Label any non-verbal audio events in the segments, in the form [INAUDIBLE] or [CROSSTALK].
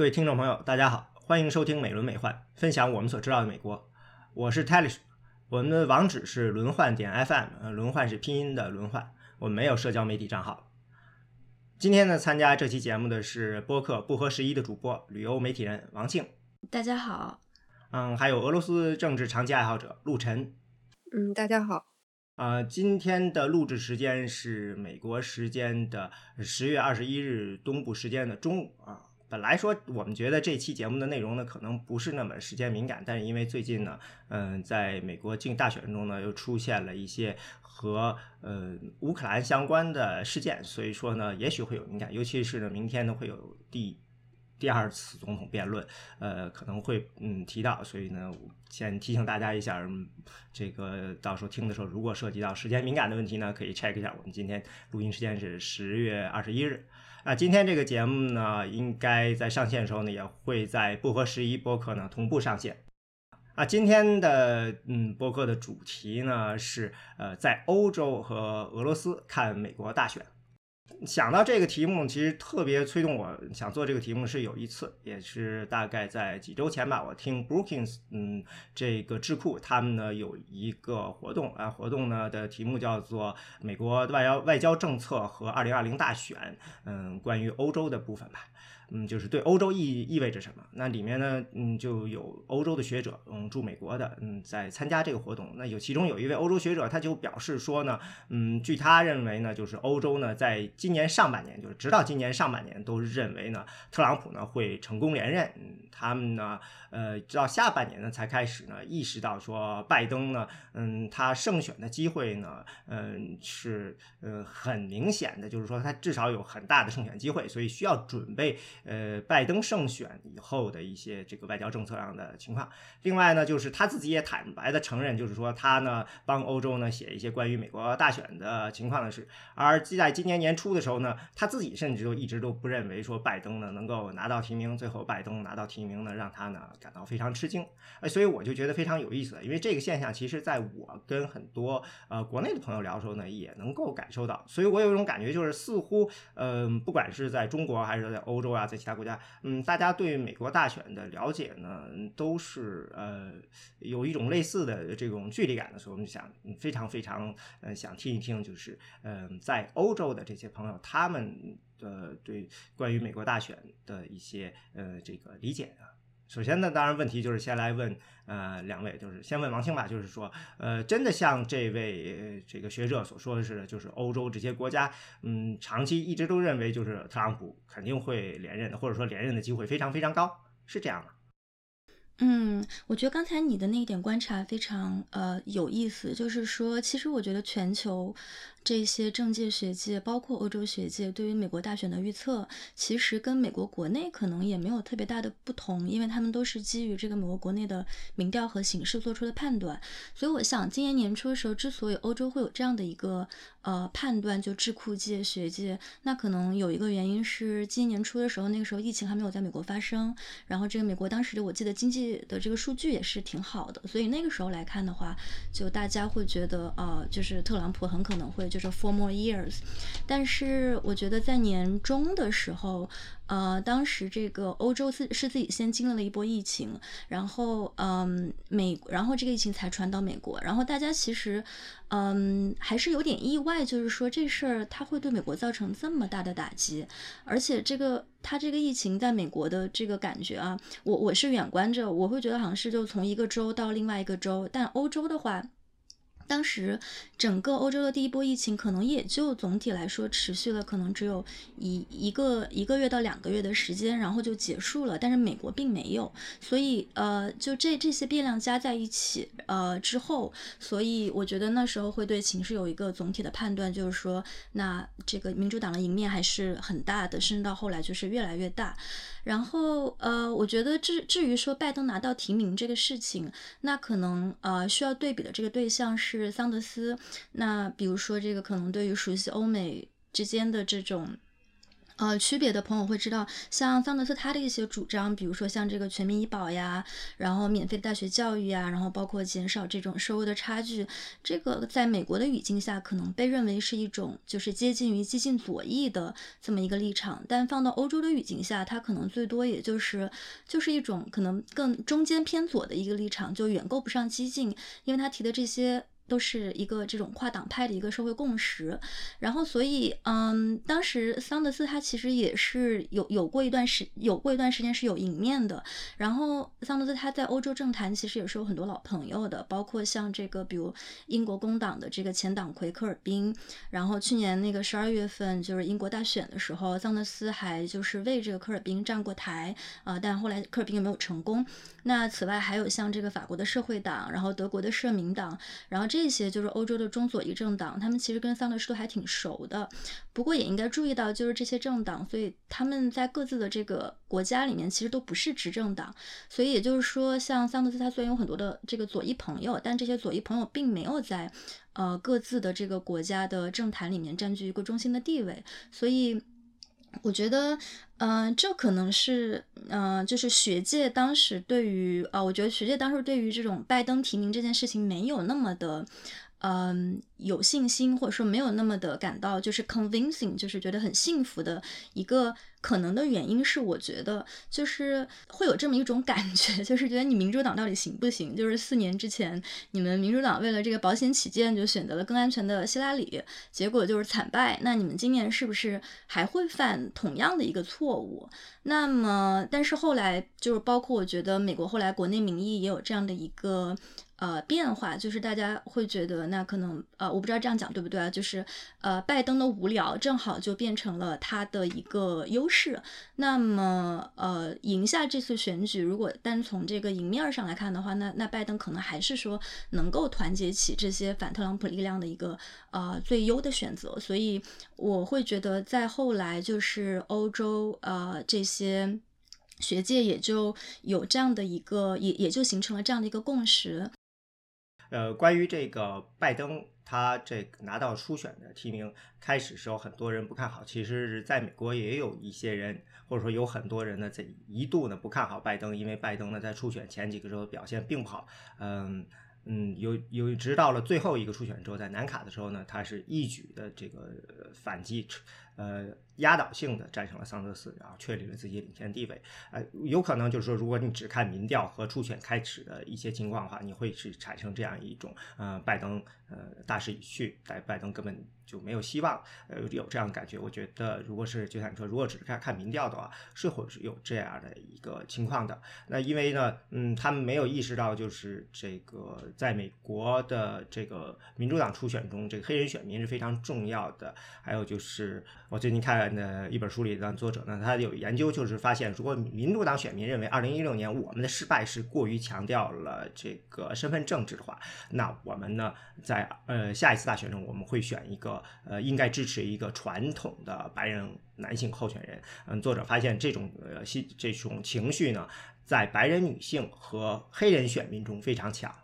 各位听众朋友，大家好，欢迎收听美轮美奂，分享我们所知道的美国。我是 Talish，我们的网址是轮换点 FM，呃，轮换是拼音的轮换，我们没有社交媒体账号。今天呢，参加这期节目的是播客不合时宜的主播、旅游媒体人王庆。大家好。嗯，还有俄罗斯政治长期爱好者陆晨。嗯，大家好。呃，今天的录制时间是美国时间的十月二十一日东部时间的中午啊。本来说我们觉得这期节目的内容呢，可能不是那么时间敏感，但是因为最近呢，嗯，在美国进大选中呢，又出现了一些和呃乌克兰相关的事件，所以说呢，也许会有敏感，尤其是呢，明天呢会有第第二次总统辩论，呃，可能会嗯提到，所以呢，先提醒大家一下，这个到时候听的时候，如果涉及到时间敏感的问题呢，可以 check 一下，我们今天录音时间是十月二十一日。啊，今天这个节目呢，应该在上线的时候呢，也会在不合时宜播客呢同步上线。啊，今天的嗯播客的主题呢是呃在欧洲和俄罗斯看美国大选。想到这个题目，其实特别催动我想做这个题目是有一次，也是大概在几周前吧。我听 Brookings，嗯，这个智库他们呢有一个活动啊，活动呢的题目叫做《美国外交外交政策和二零二零大选》，嗯，关于欧洲的部分吧。嗯，就是对欧洲意意味着什么？那里面呢，嗯，就有欧洲的学者，嗯，驻美国的，嗯，在参加这个活动。那有其中有一位欧洲学者，他就表示说呢，嗯，据他认为呢，就是欧洲呢，在今年上半年，就是直到今年上半年，都认为呢，特朗普呢会成功连任。嗯，他们呢，呃，直到下半年呢，才开始呢意识到说，拜登呢，嗯，他胜选的机会呢，嗯，是呃很明显的，就是说他至少有很大的胜选机会，所以需要准备。呃，拜登胜选以后的一些这个外交政策上的情况。另外呢，就是他自己也坦白的承认，就是说他呢帮欧洲呢写一些关于美国大选的情况的事。而在今年年初的时候呢，他自己甚至都一直都不认为说拜登呢能够拿到提名。最后拜登拿到提名呢，让他呢感到非常吃惊。哎，所以我就觉得非常有意思，因为这个现象其实在我跟很多呃国内的朋友聊的时候呢，也能够感受到。所以我有一种感觉，就是似乎嗯，不管是在中国还是在欧洲啊。在其他国家，嗯，大家对美国大选的了解呢，都是呃有一种类似的这种距离感的，所以我们想非常非常呃想听一听，就是嗯在欧洲的这些朋友他们的对关于美国大选的一些呃这个理解啊。首先呢，当然问题就是先来问呃两位，就是先问王清吧，就是说呃真的像这位这个学者所说的是，就是欧洲这些国家嗯长期一直都认为就是特朗普肯定会连任的，或者说连任的机会非常非常高，是这样吗？嗯，我觉得刚才你的那一点观察非常呃有意思，就是说其实我觉得全球。这些政界学界，包括欧洲学界，对于美国大选的预测，其实跟美国国内可能也没有特别大的不同，因为他们都是基于这个美国国内的民调和形势做出的判断。所以我想，今年年初的时候，之所以欧洲会有这样的一个呃判断，就智库界、学界，那可能有一个原因是今年年初的时候，那个时候疫情还没有在美国发生，然后这个美国当时的我记得经济的这个数据也是挺好的，所以那个时候来看的话，就大家会觉得呃，就是特朗普很可能会。就是 four more years，但是我觉得在年中的时候，呃，当时这个欧洲自是自己先经历了一波疫情，然后嗯美，然后这个疫情才传到美国，然后大家其实嗯还是有点意外，就是说这事儿它会对美国造成这么大的打击，而且这个它这个疫情在美国的这个感觉啊，我我是远观着，我会觉得好像是就从一个州到另外一个州，但欧洲的话。当时整个欧洲的第一波疫情可能也就总体来说持续了可能只有一一个一个月到两个月的时间，然后就结束了。但是美国并没有，所以呃，就这这些变量加在一起呃之后，所以我觉得那时候会对情势有一个总体的判断，就是说那这个民主党的赢面还是很大的，甚至到后来就是越来越大。然后，呃，我觉得至至于说拜登拿到提名这个事情，那可能呃需要对比的这个对象是桑德斯。那比如说这个可能对于熟悉欧美之间的这种。呃，区别的朋友会知道，像桑德斯他的一些主张，比如说像这个全民医保呀，然后免费的大学教育呀，然后包括减少这种收入的差距，这个在美国的语境下可能被认为是一种就是接近于激进左翼的这么一个立场，但放到欧洲的语境下，它可能最多也就是就是一种可能更中间偏左的一个立场，就远够不上激进，因为他提的这些。都是一个这种跨党派的一个社会共识，然后所以，嗯，当时桑德斯他其实也是有有过一段时有过一段时间是有赢面的，然后桑德斯他在欧洲政坛其实也是有很多老朋友的，包括像这个比如英国工党的这个前党魁科尔宾，然后去年那个十二月份就是英国大选的时候，桑德斯还就是为这个科尔宾站过台啊，但后来科尔宾也没有成功。那此外还有像这个法国的社会党，然后德国的社民党，然后这这些就是欧洲的中左翼政党，他们其实跟桑德斯都还挺熟的。不过也应该注意到，就是这些政党，所以他们在各自的这个国家里面其实都不是执政党。所以也就是说，像桑德斯他虽然有很多的这个左翼朋友，但这些左翼朋友并没有在呃各自的这个国家的政坛里面占据一个中心的地位。所以。我觉得，嗯，这可能是，嗯，就是学界当时对于，啊，我觉得学界当时对于这种拜登提名这件事情没有那么的。嗯，有信心或者说没有那么的感到就是 convincing，就是觉得很幸福的一个可能的原因是，我觉得就是会有这么一种感觉，[LAUGHS] 就是觉得你民主党到底行不行？就是四年之前你们民主党为了这个保险起见，就选择了更安全的希拉里，结果就是惨败。那你们今年是不是还会犯同样的一个错误？那么，但是后来就是包括我觉得美国后来国内民意也有这样的一个。呃，变化就是大家会觉得，那可能呃，我不知道这样讲对不对啊？就是呃，拜登的无聊正好就变成了他的一个优势。那么呃，赢下这次选举，如果单从这个赢面上来看的话，那那拜登可能还是说能够团结起这些反特朗普力量的一个呃最优的选择。所以我会觉得，在后来就是欧洲呃这些学界也就有这样的一个，也也就形成了这样的一个共识。呃，关于这个拜登，他这个拿到初选的提名，开始时候很多人不看好，其实是在美国也有一些人，或者说有很多人呢，在一度呢不看好拜登，因为拜登呢在初选前几个州表现并不好，嗯。嗯，有有直到了最后一个初选之后，在南卡的时候呢，他是一举的这个反击，呃，压倒性的战胜了桑德斯，然后确立了自己领先地位。呃，有可能就是说，如果你只看民调和初选开始的一些情况的话，你会是产生这样一种，呃，拜登呃大势已去，拜拜登根本就没有希望，呃，有这样的感觉。我觉得，如果是就像你说，如果只是看看民调的话，是会是有这样的一个情况的。那因为呢，嗯，他们没有意识到就是这个。在美国的这个民主党初选中，这个黑人选民是非常重要的。还有就是，我最近看的一本书里的作者呢，他有研究，就是发现，如果民主党选民认为2016年我们的失败是过于强调了这个身份政治的话，那我们呢，在呃下一次大选中，我们会选一个呃应该支持一个传统的白人男性候选人。嗯，作者发现这种呃心这种情绪呢，在白人女性和黑人选民中非常强。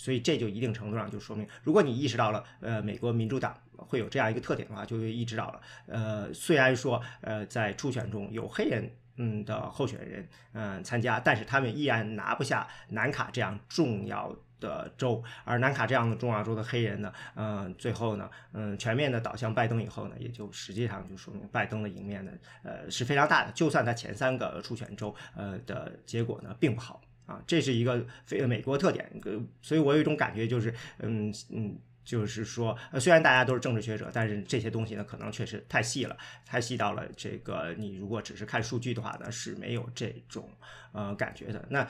所以这就一定程度上就说明，如果你意识到了，呃，美国民主党会有这样一个特点的话，就会意识到了，呃，虽然说，呃，在初选中有黑人，嗯的候选人，嗯参加，但是他们依然拿不下南卡这样重要的州，而南卡这样的重要州的黑人呢，嗯，最后呢，嗯，全面的倒向拜登以后呢，也就实际上就说明拜登的赢面呢，呃，是非常大的，就算他前三个初选州，呃的结果呢，并不好。啊，这是一个非美国特点，呃，所以我有一种感觉，就是，嗯嗯，就是说，呃虽然大家都是政治学者，但是这些东西呢，可能确实太细了，太细到了这个，你如果只是看数据的话呢，是没有这种呃感觉的。那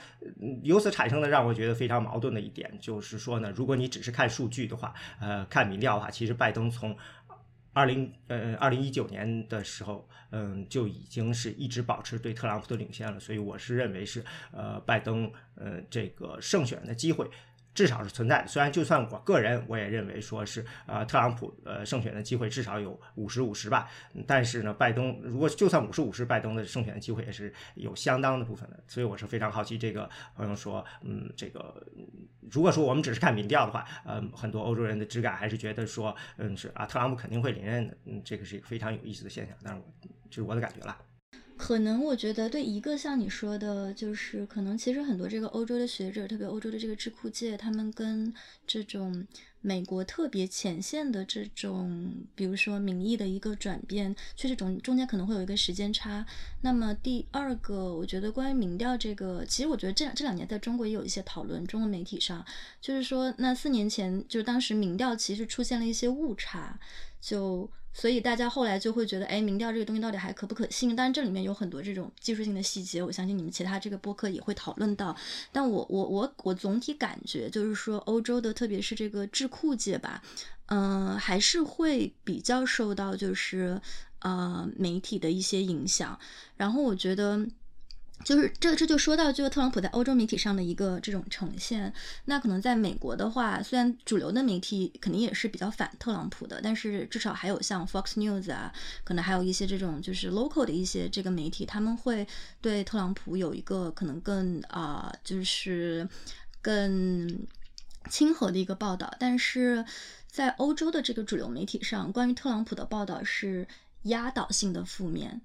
由此产生的让我觉得非常矛盾的一点，就是说呢，如果你只是看数据的话，呃，看民调的话，其实拜登从。二零呃，二零一九年的时候，嗯，就已经是一直保持对特朗普的领先了，所以我是认为是呃，拜登呃这个胜选的机会。至少是存在的，虽然就算我个人，我也认为说是呃特朗普呃胜选的机会至少有五十五十吧，但是呢，拜登如果就算五十五十，拜登的胜选的机会也是有相当的部分的，所以我是非常好奇这个朋友说，嗯，这个如果说我们只是看民调的话，嗯，很多欧洲人的直感还是觉得说，嗯是啊，特朗普肯定会连任的，嗯，这个是一个非常有意思的现象，但是我。这是我的感觉了。可能我觉得对一个像你说的，就是可能其实很多这个欧洲的学者，特别欧洲的这个智库界，他们跟这种美国特别前线的这种，比如说民意的一个转变，确实中中间可能会有一个时间差。那么第二个，我觉得关于民调这个，其实我觉得这两这两年在中国也有一些讨论，中文媒体上就是说，那四年前就是当时民调其实出现了一些误差，就。所以大家后来就会觉得，哎，民调这个东西到底还可不可信？当然，这里面有很多这种技术性的细节，我相信你们其他这个播客也会讨论到。但我我我我总体感觉就是说，欧洲的特别是这个智库界吧，嗯，还是会比较受到就是呃媒体的一些影响。然后我觉得。就是这这就说到这个特朗普在欧洲媒体上的一个这种呈现。那可能在美国的话，虽然主流的媒体肯定也是比较反特朗普的，但是至少还有像 Fox News 啊，可能还有一些这种就是 local 的一些这个媒体，他们会对特朗普有一个可能更啊，就是更亲和的一个报道。但是在欧洲的这个主流媒体上，关于特朗普的报道是压倒性的负面。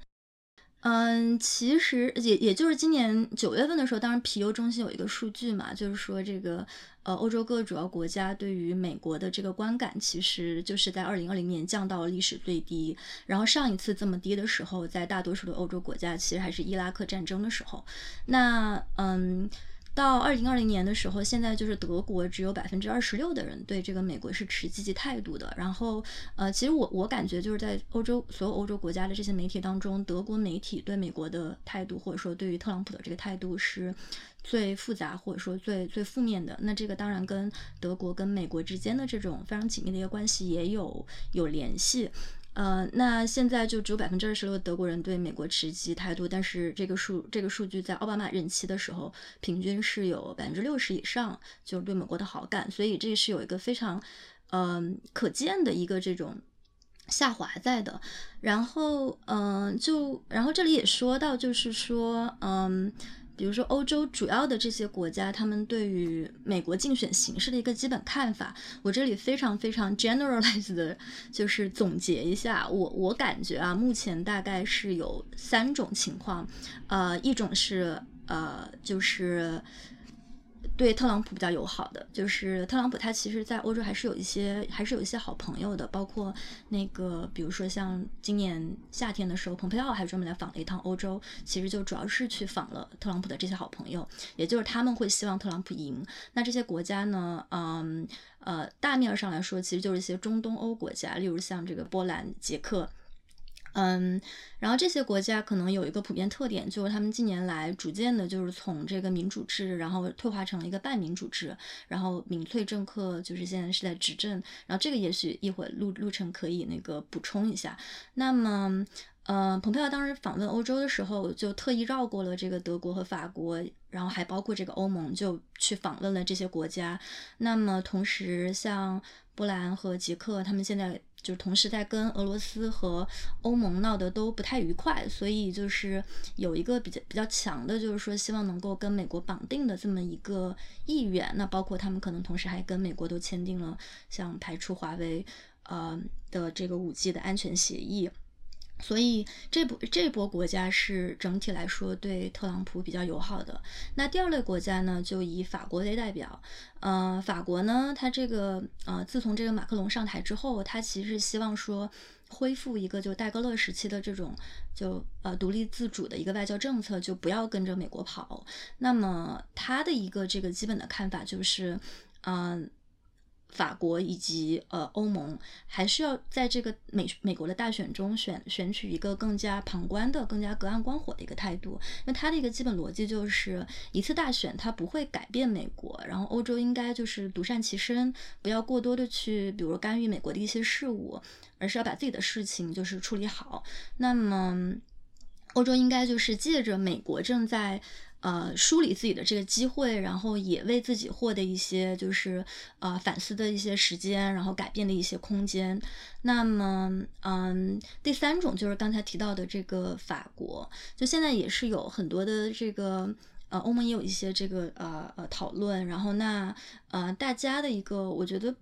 嗯，其实也也就是今年九月份的时候，当然皮尤中心有一个数据嘛，就是说这个呃欧洲各个主要国家对于美国的这个观感，其实就是在二零二零年降到了历史最低。然后上一次这么低的时候，在大多数的欧洲国家，其实还是伊拉克战争的时候。那嗯。到二零二零年的时候，现在就是德国只有百分之二十六的人对这个美国是持积极态度的。然后，呃，其实我我感觉就是在欧洲所有欧洲国家的这些媒体当中，德国媒体对美国的态度，或者说对于特朗普的这个态度是最复杂，或者说最最负面的。那这个当然跟德国跟美国之间的这种非常紧密的一个关系也有有联系。呃，那现在就只有百分之二十六的德国人对美国持积极态度，但是这个数这个数据在奥巴马任期的时候，平均是有百分之六十以上，就是对美国的好感，所以这是有一个非常，嗯，可见的一个这种下滑在的。然后，嗯，就然后这里也说到，就是说，嗯。比如说，欧洲主要的这些国家，他们对于美国竞选形势的一个基本看法，我这里非常非常 [LAUGHS] generalized 的，就是总结一下，我我感觉啊，目前大概是有三种情况，呃，一种是呃，就是。对特朗普比较友好的，就是特朗普他其实，在欧洲还是有一些，还是有一些好朋友的，包括那个，比如说像今年夏天的时候，蓬佩奥还专门来访了一趟欧洲，其实就主要是去访了特朗普的这些好朋友，也就是他们会希望特朗普赢。那这些国家呢，嗯呃，大面上来说，其实就是一些中东欧国家，例如像这个波兰、捷克。嗯，然后这些国家可能有一个普遍特点，就是他们近年来逐渐的，就是从这个民主制，然后退化成了一个半民主制，然后民粹政客就是现在是在执政。然后这个也许一会儿路路程可以那个补充一下。那么，呃，蓬佩奥当时访问欧洲的时候，就特意绕过了这个德国和法国，然后还包括这个欧盟，就去访问了这些国家。那么同时，像波兰和捷克，他们现在。就是同时在跟俄罗斯和欧盟闹得都不太愉快，所以就是有一个比较比较强的，就是说希望能够跟美国绑定的这么一个意愿。那包括他们可能同时还跟美国都签订了像排除华为呃的这个五 G 的安全协议。所以这波这波国家是整体来说对特朗普比较友好的。那第二类国家呢，就以法国为代表。呃，法国呢，它这个呃，自从这个马克龙上台之后，他其实希望说恢复一个就戴高乐时期的这种就呃独立自主的一个外交政策，就不要跟着美国跑。那么他的一个这个基本的看法就是，嗯。法国以及呃欧盟还是要在这个美美国的大选中选选取一个更加旁观的、更加隔岸观火的一个态度。因为它的一个基本逻辑就是一次大选它不会改变美国，然后欧洲应该就是独善其身，不要过多的去比如干预美国的一些事务，而是要把自己的事情就是处理好。那么欧洲应该就是借着美国正在。呃，梳理自己的这个机会，然后也为自己获得一些就是呃反思的一些时间，然后改变的一些空间。那么，嗯，第三种就是刚才提到的这个法国，就现在也是有很多的这个呃欧盟也有一些这个呃呃讨论。然后那呃大家的一个我觉得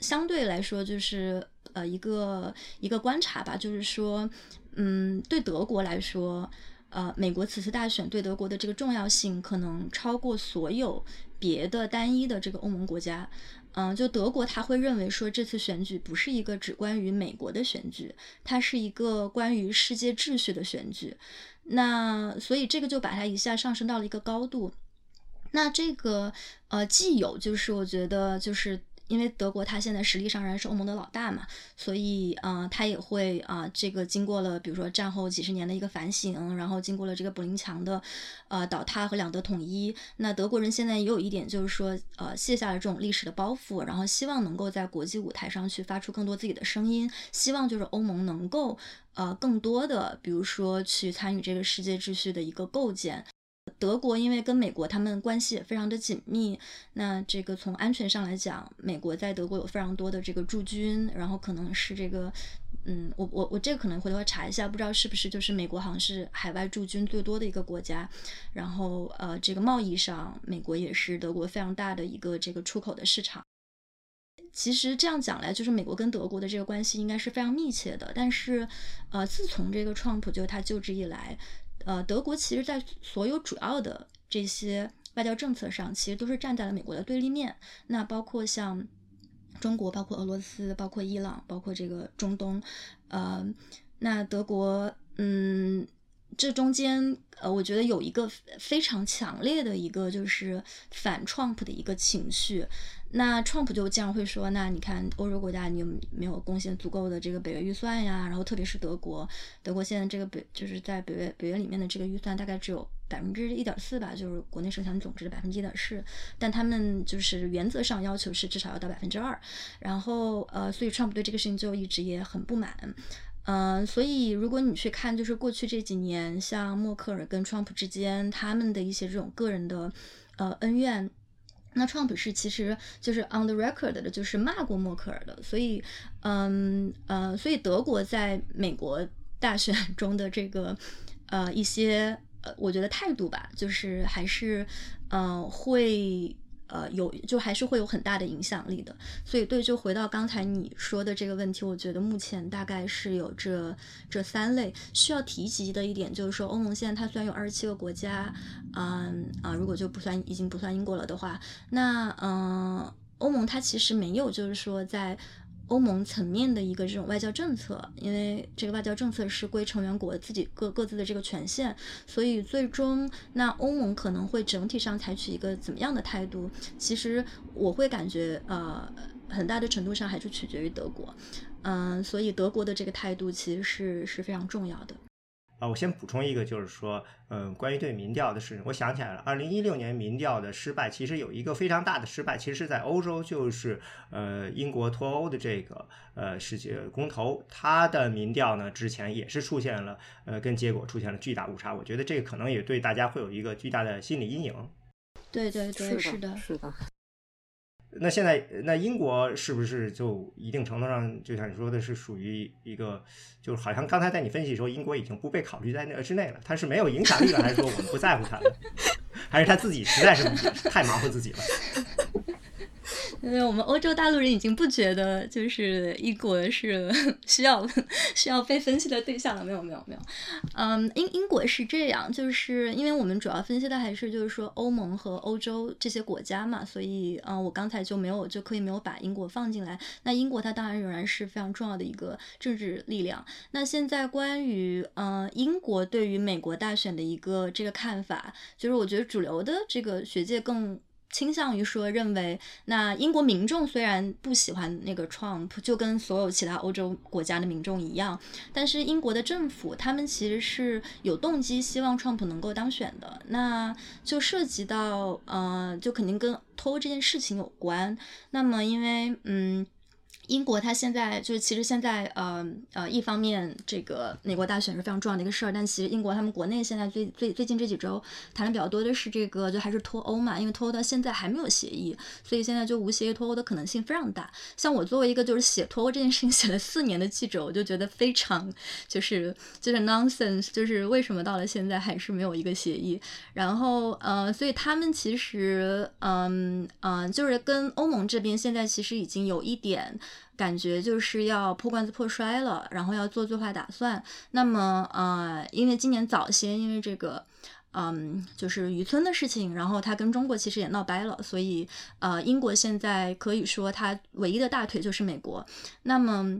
相对来说就是呃一个一个观察吧，就是说。嗯，对德国来说，呃，美国此次大选对德国的这个重要性可能超过所有别的单一的这个欧盟国家。嗯，就德国他会认为说这次选举不是一个只关于美国的选举，它是一个关于世界秩序的选举。那所以这个就把它一下上升到了一个高度。那这个呃，既有就是我觉得就是。因为德国它现在实力上仍然是欧盟的老大嘛，所以啊，它也会啊，这个经过了比如说战后几十年的一个反省，然后经过了这个柏林墙的呃倒塌和两德统一，那德国人现在也有一点就是说呃卸下了这种历史的包袱，然后希望能够在国际舞台上去发出更多自己的声音，希望就是欧盟能够呃更多的比如说去参与这个世界秩序的一个构建。德国因为跟美国他们关系也非常的紧密，那这个从安全上来讲，美国在德国有非常多的这个驻军，然后可能是这个，嗯，我我我这个可能回头要查一下，不知道是不是就是美国好像是海外驻军最多的一个国家，然后呃，这个贸易上，美国也是德国非常大的一个这个出口的市场。其实这样讲来，就是美国跟德国的这个关系应该是非常密切的，但是呃，自从这个川普就他就职以来。呃，德国其实，在所有主要的这些外交政策上，其实都是站在了美国的对立面。那包括像中国，包括俄罗斯，包括伊朗，包括这个中东，呃，那德国，嗯，这中间，呃，我觉得有一个非常强烈的一个就是反 Trump 的一个情绪。那 Trump 就这样会说，那你看欧洲国家你有没有贡献足够的这个北约预算呀？然后特别是德国，德国现在这个北就是在北约北约里面的这个预算大概只有百分之一点四吧，就是国内生产总值的百分之一点四，但他们就是原则上要求是至少要到百分之二。然后呃，所以 Trump 对这个事情就一直也很不满。嗯，所以如果你去看就是过去这几年，像默克尔跟 Trump 之间他们的一些这种个人的呃恩怨。那 Trump 是其实就是 on the record 的，就是骂过默克尔的，所以，嗯呃，所以德国在美国大选 [LAUGHS] 中的这个呃一些呃，我觉得态度吧，就是还是嗯会。呃，有就还是会有很大的影响力的，所以对，就回到刚才你说的这个问题，我觉得目前大概是有这这三类需要提及的一点，就是说欧盟现在它虽然有二十七个国家，嗯啊，如果就不算已经不算英国了的话，那嗯，欧盟它其实没有就是说在。欧盟层面的一个这种外交政策，因为这个外交政策是归成员国自己各各自的这个权限，所以最终那欧盟可能会整体上采取一个怎么样的态度？其实我会感觉，呃，很大的程度上还是取决于德国，嗯，所以德国的这个态度其实是是非常重要的。啊，我先补充一个，就是说，嗯，关于对民调的事情，我想起来了，二零一六年民调的失败，其实有一个非常大的失败，其实是在欧洲，就是呃英国脱欧的这个呃世界公投，它的民调呢之前也是出现了呃跟结果出现了巨大误差，我觉得这个可能也对大家会有一个巨大的心理阴影。对对对，是的，是的。那现在，那英国是不是就一定程度上，就像你说的是属于一个，就好像刚才在你分析时候，英国已经不被考虑在那之内了，它是没有影响力了，还是说我们不在乎它了，[LAUGHS] 还是他自己实在是太 [LAUGHS] 忙活 [LAUGHS] 自己了？因为我们欧洲大陆人已经不觉得就是英国是 [LAUGHS] 需要 [LAUGHS] 需要被分析的对象了，没有没有没有，嗯，英英国是这样，就是因为我们主要分析的还是就是说欧盟和欧洲这些国家嘛，所以嗯，我刚才就没有就可以没有把英国放进来。那英国它当然仍然是非常重要的一个政治力量。那现在关于嗯英国对于美国大选的一个这个看法，就是我觉得主流的这个学界更。倾向于说，认为那英国民众虽然不喜欢那个 Trump，就跟所有其他欧洲国家的民众一样，但是英国的政府他们其实是有动机希望 Trump 能够当选的。那就涉及到，呃，就肯定跟脱欧这件事情有关。那么，因为，嗯。英国它现在就是，其实现在呃呃，一方面这个美国大选是非常重要的一个事儿，但其实英国他们国内现在最最最近这几周谈的比较多的是这个，就还是脱欧嘛，因为脱欧到现在还没有协议，所以现在就无协议脱欧的可能性非常大。像我作为一个就是写脱欧这件事情写了四年的记者，我就觉得非常就是就是 nonsense，就是为什么到了现在还是没有一个协议？然后呃，所以他们其实嗯嗯，就是跟欧盟这边现在其实已经有一点。感觉就是要破罐子破摔了，然后要做最坏打算。那么呃，因为今年早些，因为这个。嗯，就是渔村的事情，然后他跟中国其实也闹掰了，所以呃，英国现在可以说他唯一的大腿就是美国。那么，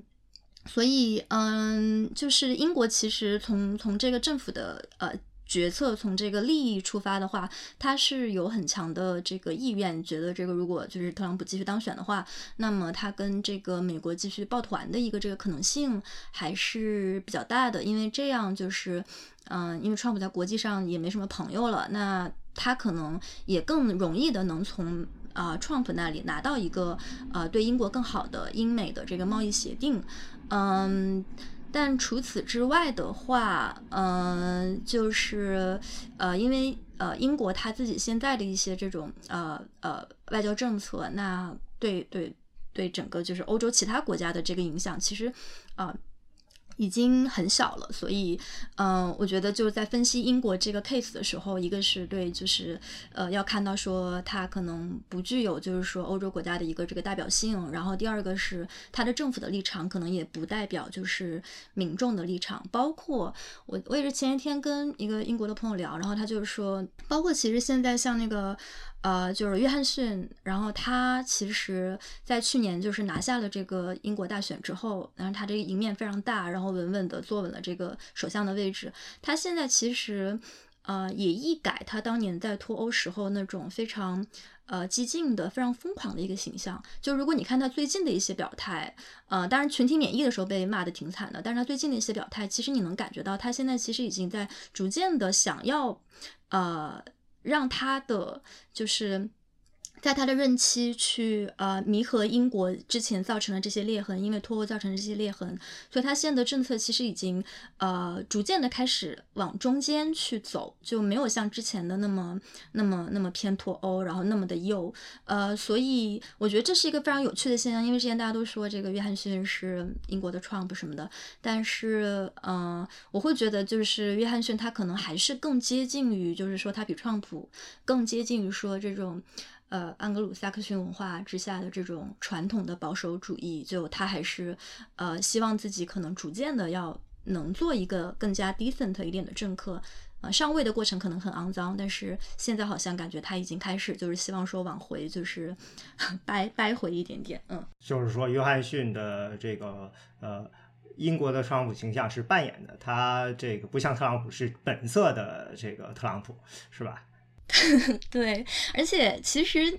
所以嗯，就是英国其实从从这个政府的呃。决策从这个利益出发的话，他是有很强的这个意愿，觉得这个如果就是特朗普继续当选的话，那么他跟这个美国继续抱团的一个这个可能性还是比较大的，因为这样就是，嗯，因为川普在国际上也没什么朋友了，那他可能也更容易的能从啊川普那里拿到一个呃对英国更好的英美的这个贸易协定，嗯。但除此之外的话，嗯，就是，呃，因为呃，英国他自己现在的一些这种呃呃外交政策，那对对对整个就是欧洲其他国家的这个影响，其实啊。已经很小了，所以，嗯，我觉得就是在分析英国这个 case 的时候，一个是对，就是呃，要看到说它可能不具有就是说欧洲国家的一个这个代表性，然后第二个是它的政府的立场可能也不代表就是民众的立场，包括我我也是前一天跟一个英国的朋友聊，然后他就是说，包括其实现在像那个。呃，就是约翰逊，然后他其实，在去年就是拿下了这个英国大选之后，然后他这个赢面非常大，然后稳稳的坐稳了这个首相的位置。他现在其实，呃，也一改他当年在脱欧时候那种非常呃激进的、非常疯狂的一个形象。就如果你看他最近的一些表态，呃，当然群体免疫的时候被骂的挺惨的，但是他最近的一些表态，其实你能感觉到他现在其实已经在逐渐的想要，呃。让他的就是。在他的任期去呃弥合英国之前造成的这些裂痕，因为脱欧造成的这些裂痕，所以他现在的政策其实已经呃逐渐的开始往中间去走，就没有像之前的那么那么那么偏脱欧，然后那么的右呃，所以我觉得这是一个非常有趣的现象，因为之前大家都说这个约翰逊是英国的 Trump 什么的，但是嗯，我会觉得就是约翰逊他可能还是更接近于，就是说他比川普更接近于说这种。呃，安格鲁萨克逊文化之下的这种传统的保守主义，就他还是呃希望自己可能逐渐的要能做一个更加 decent 一点的政客。呃，上位的过程可能很肮脏，但是现在好像感觉他已经开始就是希望说往回就是 [LAUGHS] 掰掰回一点点。嗯，就是说约翰逊的这个呃英国的特朗普形象是扮演的，他这个不像特朗普是本色的这个特朗普，是吧？[LAUGHS] 对，而且其实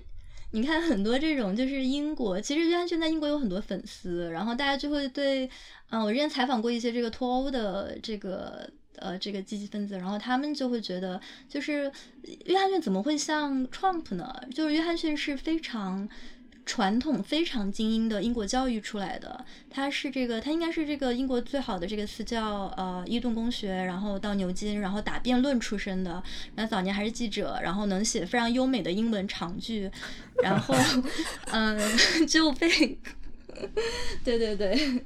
你看很多这种就是英国，其实约翰逊在英国有很多粉丝，然后大家就会对，嗯，我之前采访过一些这个脱欧的这个呃这个积极分子，然后他们就会觉得，就是约翰逊怎么会像 Trump 呢？就是约翰逊是非常。传统非常精英的英国教育出来的，他是这个，他应该是这个英国最好的这个私教，呃，伊顿公学，然后到牛津，然后打辩论出身的，然后早年还是记者，然后能写非常优美的英文长句，然后，嗯，[LAUGHS] 就被，[LAUGHS] 对对对。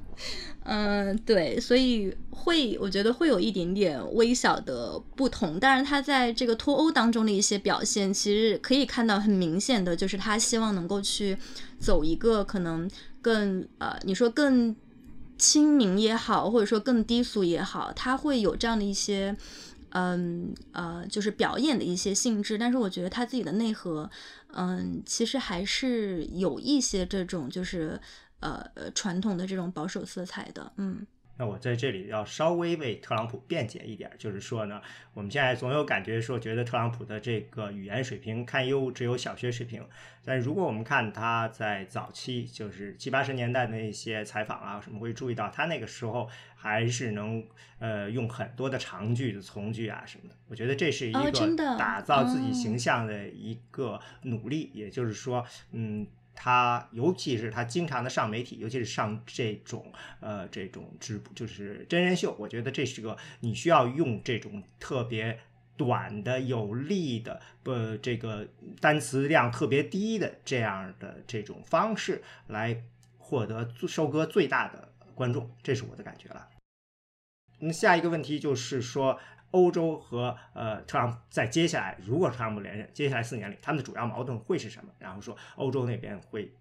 嗯，对，所以会，我觉得会有一点点微小的不同。但是他在这个脱欧当中的一些表现，其实可以看到很明显的，就是他希望能够去走一个可能更呃，你说更亲民也好，或者说更低俗也好，他会有这样的一些嗯呃，就是表演的一些性质。但是我觉得他自己的内核，嗯，其实还是有一些这种就是。呃呃，传统的这种保守色彩的，嗯，那我在这里要稍微为特朗普辩解一点，就是说呢，我们现在总有感觉说，觉得特朗普的这个语言水平堪忧，只有小学水平。但如果我们看他在早期，就是七八十年代的那些采访啊什么，会注意到他那个时候还是能呃用很多的长句的从句啊什么的。我觉得这是一个打造自己形象的一个努力，也就是说，嗯。他尤其是他经常的上媒体，尤其是上这种呃这种直播就是真人秀，我觉得这是个你需要用这种特别短的、有力的、不这个单词量特别低的这样的这种方式来获得收割最大的观众，这是我的感觉了。那下一个问题就是说。欧洲和呃特朗普在接下来，如果特朗普连任，接下来四年里，他们的主要矛盾会是什么？然后说欧洲那边会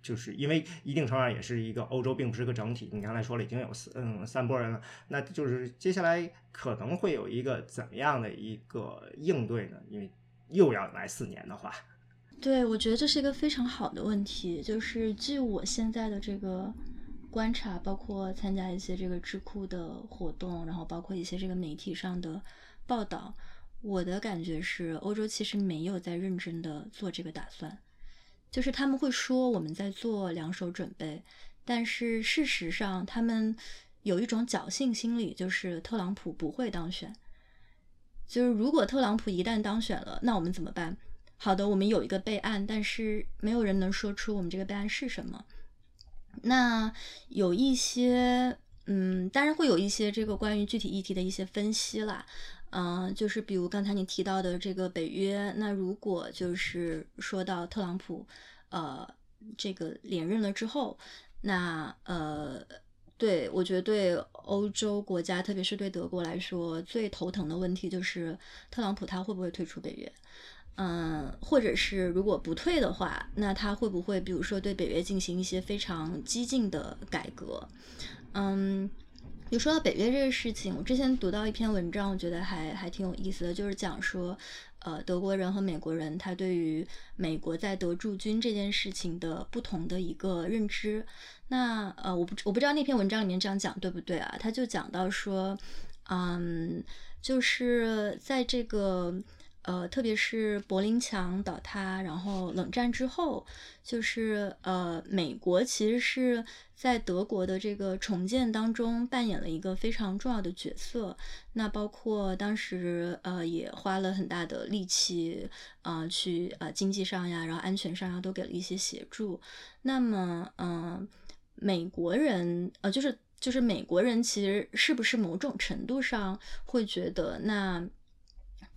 就是因为一定程度上也是一个欧洲，并不是个整体。你刚才说了已经有四嗯三波人了，那就是接下来可能会有一个怎么样的一个应对呢？因为又要来四年的话，对我觉得这是一个非常好的问题。就是据我现在的这个观察，包括参加一些这个智库的活动，然后包括一些这个媒体上的报道，我的感觉是，欧洲其实没有在认真的做这个打算。就是他们会说我们在做两手准备，但是事实上他们有一种侥幸心理，就是特朗普不会当选。就是如果特朗普一旦当选了，那我们怎么办？好的，我们有一个备案，但是没有人能说出我们这个备案是什么。那有一些，嗯，当然会有一些这个关于具体议题的一些分析啦。嗯，就是比如刚才你提到的这个北约，那如果就是说到特朗普，呃，这个连任了之后，那呃，对我觉得对欧洲国家，特别是对德国来说，最头疼的问题就是特朗普他会不会退出北约？嗯，或者是如果不退的话，那他会不会比如说对北约进行一些非常激进的改革？嗯。就说到北约这个事情，我之前读到一篇文章，我觉得还还挺有意思的，就是讲说，呃，德国人和美国人他对于美国在德驻军这件事情的不同的一个认知。那呃，我不我不知道那篇文章里面这样讲对不对啊？他就讲到说，嗯，就是在这个。呃，特别是柏林墙倒塌，然后冷战之后，就是呃，美国其实是在德国的这个重建当中扮演了一个非常重要的角色。那包括当时呃，也花了很大的力气啊，去呃经济上呀，然后安全上呀，都给了一些协助。那么，嗯，美国人呃，就是就是美国人，其实是不是某种程度上会觉得那？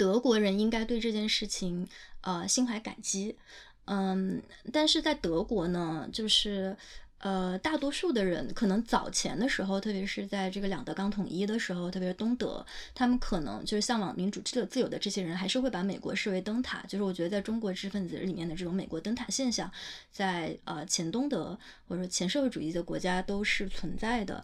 德国人应该对这件事情，呃，心怀感激，嗯，但是在德国呢，就是，呃，大多数的人可能早前的时候，特别是在这个两德刚统一的时候，特别是东德，他们可能就是向往民主、自由、自由的这些人，还是会把美国视为灯塔。就是我觉得，在中国知识分子里面的这种美国灯塔现象，在呃前东德或者前社会主义的国家都是存在的。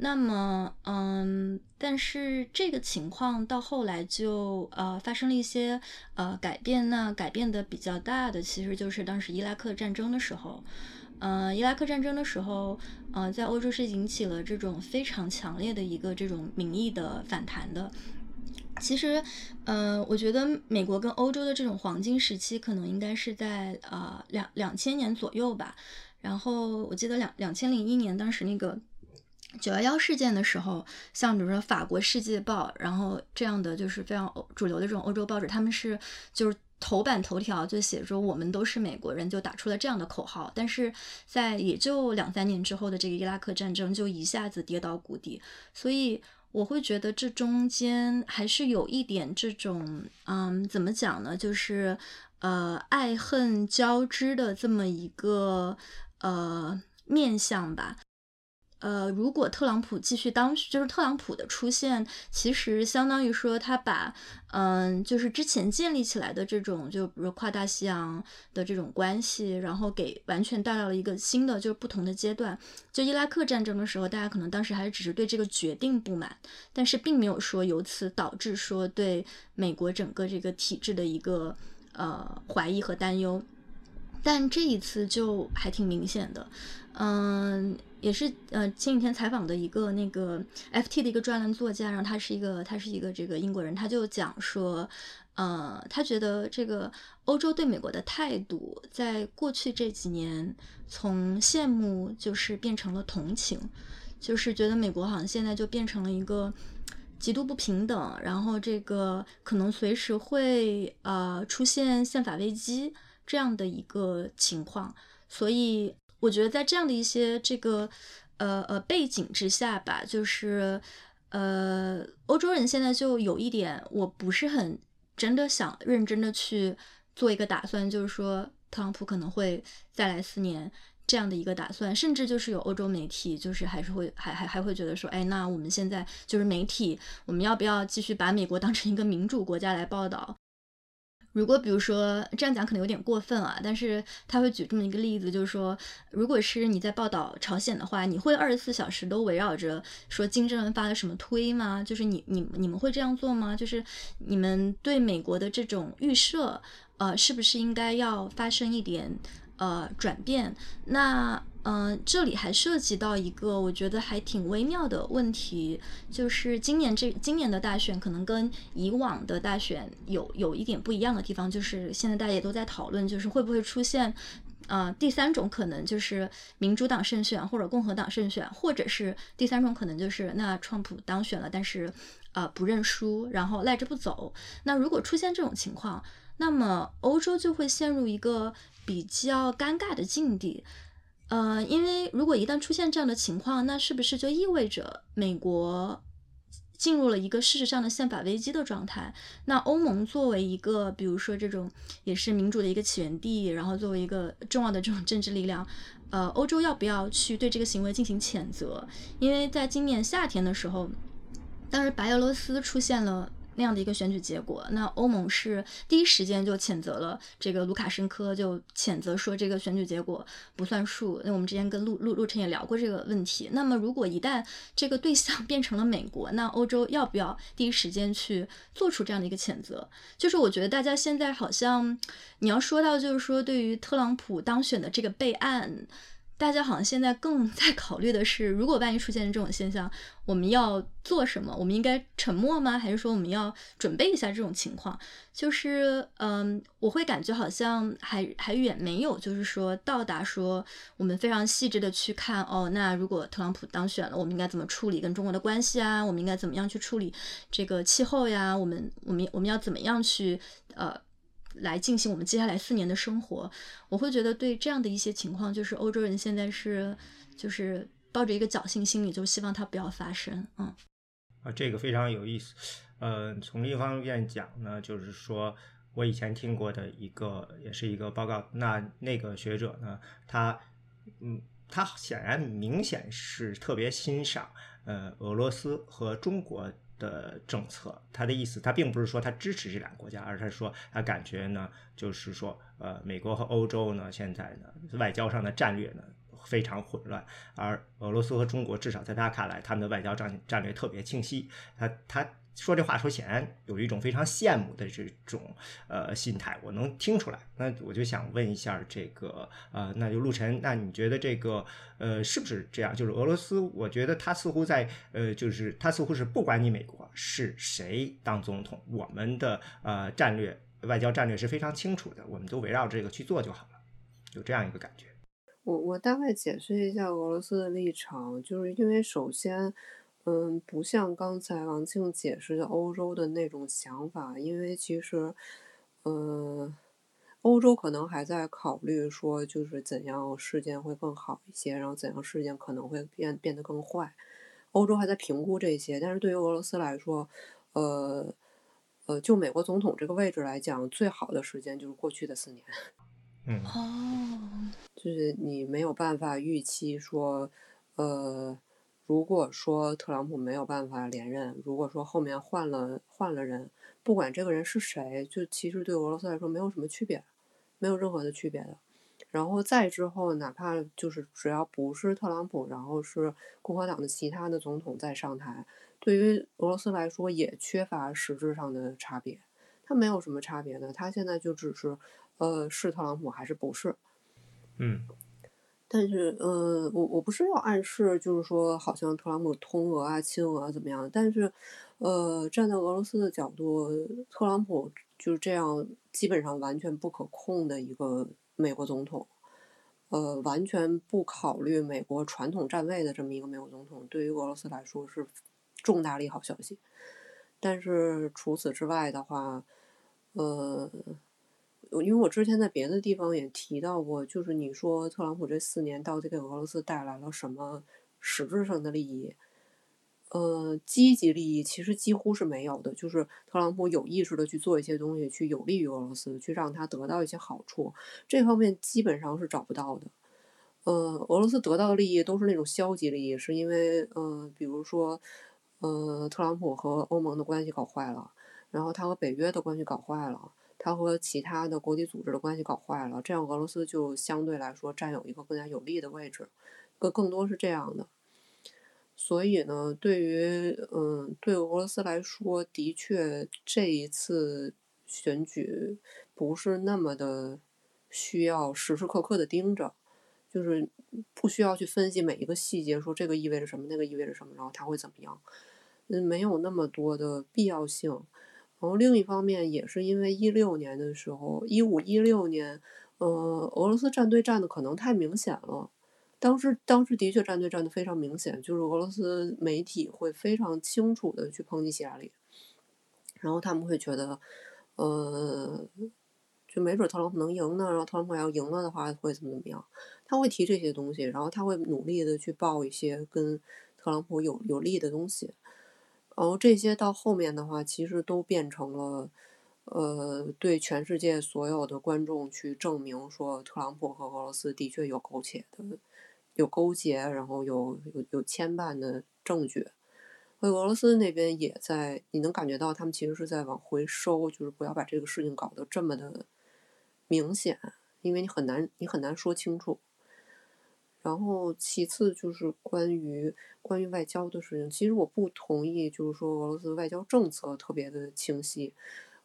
那么，嗯，但是这个情况到后来就呃发生了一些呃改变。那改变的比较大的，其实就是当时伊拉克战争的时候，呃，伊拉克战争的时候，呃，在欧洲是引起了这种非常强烈的一个这种民意的反弹的。其实，呃，我觉得美国跟欧洲的这种黄金时期，可能应该是在呃两两千年左右吧。然后我记得两两千零一年，当时那个。九幺幺事件的时候，像比如说法国《世界报》，然后这样的就是非常欧主流的这种欧洲报纸，他们是就是头版头条就写着“我们都是美国人”，就打出了这样的口号。但是在也就两三年之后的这个伊拉克战争，就一下子跌到谷底。所以我会觉得这中间还是有一点这种，嗯，怎么讲呢？就是呃，爱恨交织的这么一个呃面相吧。呃，如果特朗普继续当，就是特朗普的出现，其实相当于说他把，嗯，就是之前建立起来的这种，就比如跨大西洋的这种关系，然后给完全带到了一个新的，就是不同的阶段。就伊拉克战争的时候，大家可能当时还只是对这个决定不满，但是并没有说由此导致说对美国整个这个体制的一个呃怀疑和担忧。但这一次就还挺明显的，嗯。也是呃前几天采访的一个那个 FT 的一个专栏作家，然后他是一个他是一个这个英国人，他就讲说，呃，他觉得这个欧洲对美国的态度，在过去这几年从羡慕就是变成了同情，就是觉得美国好像现在就变成了一个极度不平等，然后这个可能随时会呃出现宪法危机这样的一个情况，所以。我觉得在这样的一些这个呃呃背景之下吧，就是呃欧洲人现在就有一点，我不是很真的想认真的去做一个打算，就是说特朗普可能会再来四年这样的一个打算，甚至就是有欧洲媒体就是还是会还还还会觉得说，哎，那我们现在就是媒体，我们要不要继续把美国当成一个民主国家来报道？如果比如说这样讲可能有点过分啊，但是他会举这么一个例子，就是说，如果是你在报道朝鲜的话，你会二十四小时都围绕着说金正恩发了什么推吗？就是你你你们会这样做吗？就是你们对美国的这种预设，呃，是不是应该要发生一点呃转变？那。嗯，这里还涉及到一个我觉得还挺微妙的问题，就是今年这今年的大选可能跟以往的大选有有一点不一样的地方，就是现在大家也都在讨论，就是会不会出现，呃，第三种可能就是民主党胜选或者共和党胜选，或者是第三种可能就是那川普当选了，但是呃不认输，然后赖着不走。那如果出现这种情况，那么欧洲就会陷入一个比较尴尬的境地。呃，因为如果一旦出现这样的情况，那是不是就意味着美国进入了一个事实上的宪法危机的状态？那欧盟作为一个，比如说这种也是民主的一个起源地，然后作为一个重要的这种政治力量，呃，欧洲要不要去对这个行为进行谴责？因为在今年夏天的时候，当时白俄罗斯出现了。那样的一个选举结果，那欧盟是第一时间就谴责了这个卢卡申科，就谴责说这个选举结果不算数。那我们之前跟陆陆陆晨也聊过这个问题。那么如果一旦这个对象 [LAUGHS] 变成了美国，那欧洲要不要第一时间去做出这样的一个谴责？就是我觉得大家现在好像你要说到，就是说对于特朗普当选的这个备案。大家好像现在更 [LAUGHS] 在考虑的是，如果万一出现这种现象，我们要做什么？我们应该沉默吗？还是说我们要准备一下这种情况？就是，嗯，我会感觉好像还还远没有，就是说到达说我们非常细致的去看，哦，那如果特朗普当选了，我们应该怎么处理跟中国的关系啊？我们应该怎么样去处理这个气候呀？我们我们我们要怎么样去呃？来进行我们接下来四年的生活，我会觉得对这样的一些情况，就是欧洲人现在是就是抱着一个侥幸心理，就希望它不要发生。嗯，啊，这个非常有意思。呃，从另一方面讲呢，就是说我以前听过的一个，也是一个报告。那那个学者呢，他嗯，他显然明显是特别欣赏呃俄罗斯和中国。的政策，他的意思，他并不是说他支持这两个国家，而是说他感觉呢，就是说，呃，美国和欧洲呢，现在呢，外交上的战略呢非常混乱，而俄罗斯和中国至少在他看来，他们的外交战战略特别清晰，他他。说这话时候显然有一种非常羡慕的这种呃心态，我能听出来。那我就想问一下这个呃，那就陆晨，那你觉得这个呃是不是这样？就是俄罗斯，我觉得他似乎在呃，就是他似乎是不管你美国是谁当总统，我们的呃战略外交战略是非常清楚的，我们都围绕这个去做就好了，有这样一个感觉。我我大概解释一下俄罗斯的立场，就是因为首先。嗯，不像刚才王庆解释的欧洲的那种想法，因为其实，嗯，欧洲可能还在考虑说，就是怎样事件会更好一些，然后怎样事件可能会变变得更坏，欧洲还在评估这些。但是对于俄罗斯来说，呃，呃，就美国总统这个位置来讲，最好的时间就是过去的四年。[LAUGHS] 嗯，哦，就是你没有办法预期说，呃。如果说特朗普没有办法连任，如果说后面换了换了人，不管这个人是谁，就其实对俄罗斯来说没有什么区别，没有任何的区别的。然后再之后，哪怕就是只要不是特朗普，然后是共和党的其他的总统再上台，对于俄罗斯来说也缺乏实质上的差别。他没有什么差别的，他现在就只是，呃，是特朗普还是不是？嗯。但是，呃，我我不是要暗示，就是说，好像特朗普通俄啊、亲俄啊怎么样？但是，呃，站在俄罗斯的角度，特朗普就是这样，基本上完全不可控的一个美国总统，呃，完全不考虑美国传统站位的这么一个美国总统，对于俄罗斯来说是重大利好消息。但是除此之外的话，呃。因为我之前在别的地方也提到过，就是你说特朗普这四年到底给俄罗斯带来了什么实质上的利益？呃，积极利益其实几乎是没有的。就是特朗普有意识的去做一些东西，去有利于俄罗斯，去让他得到一些好处，这方面基本上是找不到的。呃，俄罗斯得到的利益都是那种消极利益，是因为呃，比如说呃，特朗普和欧盟的关系搞坏了，然后他和北约的关系搞坏了。他和其他的国际组织的关系搞坏了，这样俄罗斯就相对来说占有一个更加有利的位置，更更多是这样的。所以呢，对于嗯，对俄罗斯来说，的确这一次选举不是那么的需要时时刻刻的盯着，就是不需要去分析每一个细节，说这个意味着什么，那个意味着什么，然后它会怎么样，嗯，没有那么多的必要性。然后另一方面，也是因为一六年的时候，一五一六年，呃，俄罗斯站队站的可能太明显了。当时，当时的确站队站的非常明显，就是俄罗斯媒体会非常清楚的去抨击希拉里，然后他们会觉得，呃，就没准特朗普能赢呢，然后特朗普要赢了的话会怎么怎么样，他会提这些东西，然后他会努力的去报一些跟特朗普有有利的东西，然后这些到后面的话，其实都变成了。呃，对全世界所有的观众去证明说，特朗普和俄罗斯的确有苟且的、有勾结，然后有有有牵绊的证据。所以俄罗斯那边也在，你能感觉到他们其实是在往回收，就是不要把这个事情搞得这么的明显，因为你很难，你很难说清楚。然后其次就是关于关于外交的事情，其实我不同意，就是说俄罗斯外交政策特别的清晰。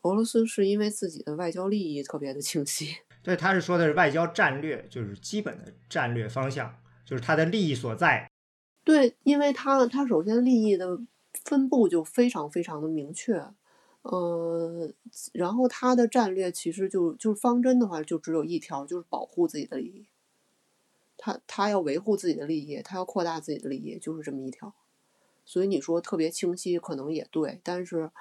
俄罗斯是因为自己的外交利益特别的清晰，[LAUGHS] 对，他是说的是外交战略，就是基本的战略方向，就是他的利益所在。对，因为他他首先利益的分布就非常非常的明确，呃，然后他的战略其实就就是方针的话就只有一条，就是保护自己的利益。他他要维护自己的利益，他要扩大自己的利益，就是这么一条。所以你说特别清晰，可能也对，但是。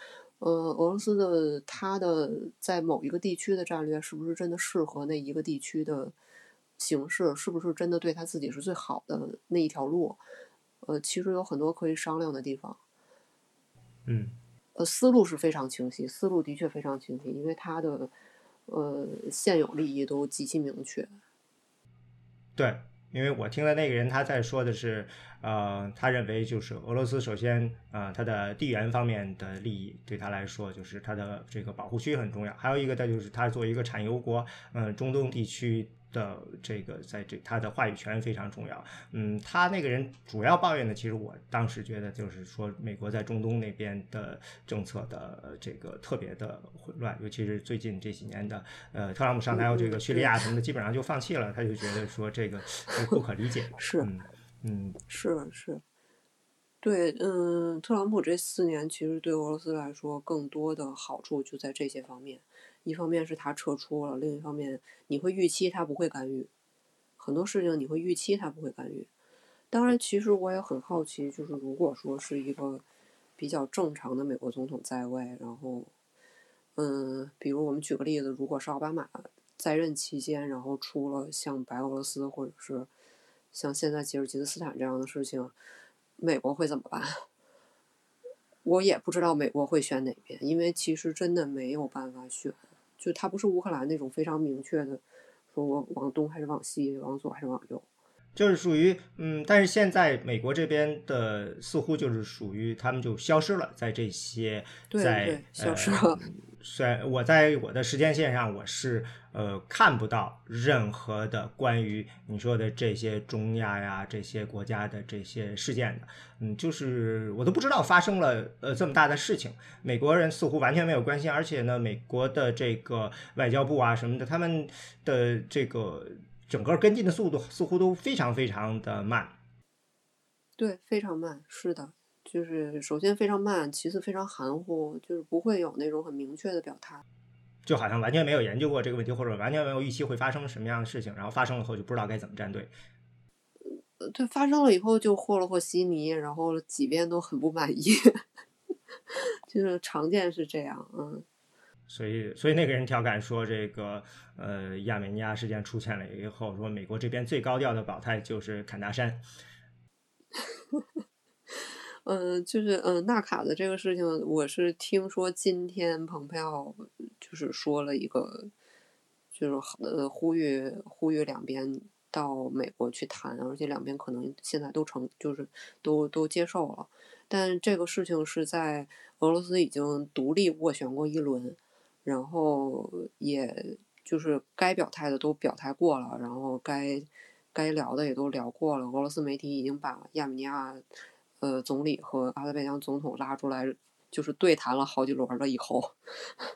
呃，俄罗斯的他的在某一个地区的战略是不是真的适合那一个地区的形势？是不是真的对他自己是最好的那一条路？呃，其实有很多可以商量的地方。嗯，呃，思路是非常清晰，思路的确非常清晰，因为他的呃现有利益都极其明确。对。因为我听的那个人他在说的是，呃，他认为就是俄罗斯首先，呃，它的地缘方面的利益对他来说就是它的这个保护区很重要，还有一个，再就是它作为一个产油国，嗯，中东地区。的这个，在这他的话语权非常重要。嗯，他那个人主要抱怨的，其实我当时觉得就是说，美国在中东那边的政策的这个特别的混乱，尤其是最近这几年的，呃，特朗普上台后，这个叙利亚什么的基本上就放弃了，他就觉得说这个不可理解。[LAUGHS] 是，嗯，是是，对，嗯，特朗普这四年其实对俄罗斯来说，更多的好处就在这些方面。一方面是他撤出了，另一方面你会预期他不会干预很多事情，你会预期他不会干预。当然，其实我也很好奇，就是如果说是一个比较正常的美国总统在位，然后，嗯，比如我们举个例子，如果是奥巴马在任期间，然后出了像白俄罗斯或者是像现在吉尔吉斯斯坦这样的事情，美国会怎么办？我也不知道美国会选哪边，因为其实真的没有办法选。就它不是乌克兰那种非常明确的，说我往东还是往西，往左还是往右，就是属于嗯，但是现在美国这边的似乎就是属于他们就消失了，在这些在消失了。虽然我在我的时间线上我是呃看不到任何的关于你说的这些中亚呀这些国家的这些事件的，嗯，就是我都不知道发生了呃这么大的事情，美国人似乎完全没有关心，而且呢，美国的这个外交部啊什么的，他们的这个整个跟进的速度似乎都非常非常的慢，对，非常慢，是的。就是首先非常慢，其次非常含糊，就是不会有那种很明确的表态，就好像完全没有研究过这个问题，或者完全没有预期会发生什么样的事情，然后发生了后就不知道该怎么站队。呃，对，发生了以后就和了和稀泥，然后几遍都很不满意，[LAUGHS] 就是常见是这样，嗯。所以，所以那个人调侃说，这个呃亚美尼亚事件出现了以后，说美国这边最高调的表态就是坎大山。[LAUGHS] 嗯，就是嗯，纳卡的这个事情，我是听说今天蓬佩奥就是说了一个，就是呃呼吁呼吁两边到美国去谈，而且两边可能现在都成，就是都都接受了。但这个事情是在俄罗斯已经独立斡旋过一轮，然后也就是该表态的都表态过了，然后该该聊的也都聊过了。俄罗斯媒体已经把亚美尼亚呃总理和阿塞拜疆总统拉出来，就是对谈了好几轮了以后。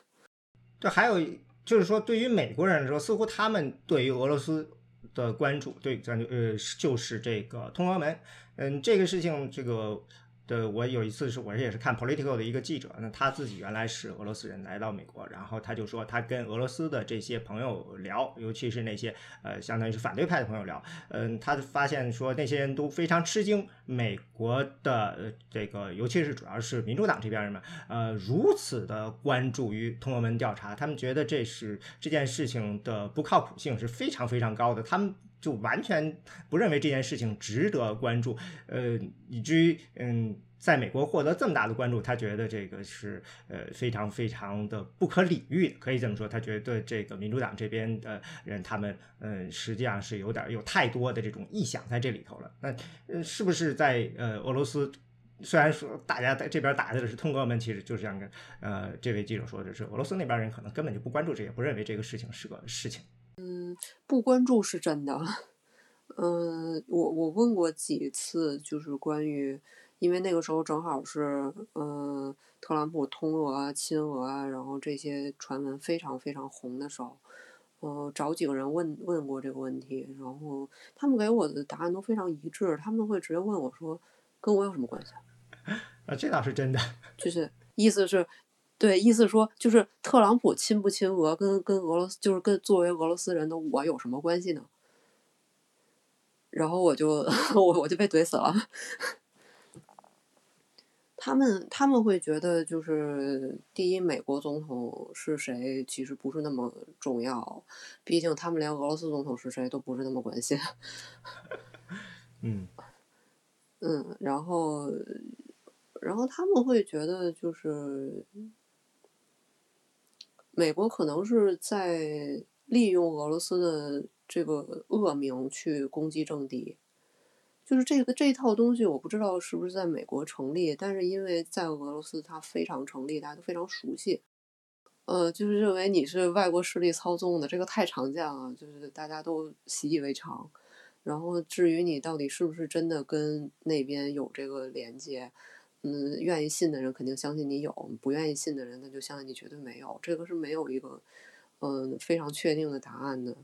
[LAUGHS] 这还有就是说，对于美国人来说，似乎他们对于俄罗斯的关注，对咱就呃就是这个通俄门，嗯，这个事情这个。对，我有一次是我也是看 Political 的一个记者，那他自己原来是俄罗斯人，来到美国，然后他就说他跟俄罗斯的这些朋友聊，尤其是那些呃相当于是反对派的朋友聊，嗯，他发现说那些人都非常吃惊，美国的这个尤其是主要是民主党这边人们，呃，如此的关注于通俄门调查，他们觉得这是这件事情的不靠谱性是非常非常高的，他们。就完全不认为这件事情值得关注，呃，以至于嗯，在美国获得这么大的关注，他觉得这个是呃非常非常的不可理喻，可以这么说，他觉得这个民主党这边的人，他们嗯实际上是有点有太多的这种臆想在这里头了。那呃是不是在呃俄罗斯，虽然说大家在这边打的是通俄门，其实就是像个呃这位记者说的是，俄罗斯那边人可能根本就不关注这些，不认为这个事情是个事情。嗯，不关注是真的。嗯，我我问过几次，就是关于，因为那个时候正好是，嗯，特朗普通俄啊、亲俄啊，然后这些传闻非常非常红的时候，呃，找几个人问问过这个问题，然后他们给我的答案都非常一致，他们会直接问我说，跟我有什么关系？[LAUGHS] 啊，这倒是真的，[LAUGHS] 就是意思是。对，意思说就是特朗普亲不亲俄，跟跟俄罗斯就是跟作为俄罗斯人的我有什么关系呢？然后我就 [LAUGHS] 我我就被怼死了。他们他们会觉得就是第一，美国总统是谁其实不是那么重要，毕竟他们连俄罗斯总统是谁都不是那么关心。[LAUGHS] 嗯嗯，然后然后他们会觉得就是。美国可能是在利用俄罗斯的这个恶名去攻击政敌，就是这个这套东西，我不知道是不是在美国成立，但是因为在俄罗斯它非常成立，大家都非常熟悉。呃，就是认为你是外国势力操纵的，这个太常见了，就是大家都习以为常。然后至于你到底是不是真的跟那边有这个连接？嗯，愿意信的人肯定相信你有，不愿意信的人他就相信你绝对没有。这个是没有一个嗯非常确定的答案的。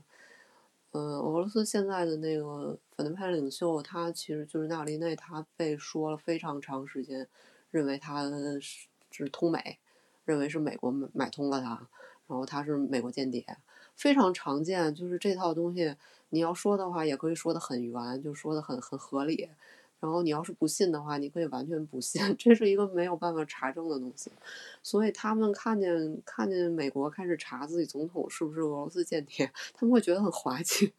嗯，俄罗斯现在的那个反对派领袖，他其实就是纳利内，他被说了非常长时间，认为他是是通美，认为是美国买通了他，然后他是美国间谍，非常常见。就是这套东西，你要说的话，也可以说的很圆，就说的很很合理。然后你要是不信的话，你可以完全不信，这是一个没有办法查证的东西。所以他们看见看见美国开始查自己总统是不是俄罗斯间谍，[LAUGHS] 他们会觉得很滑稽。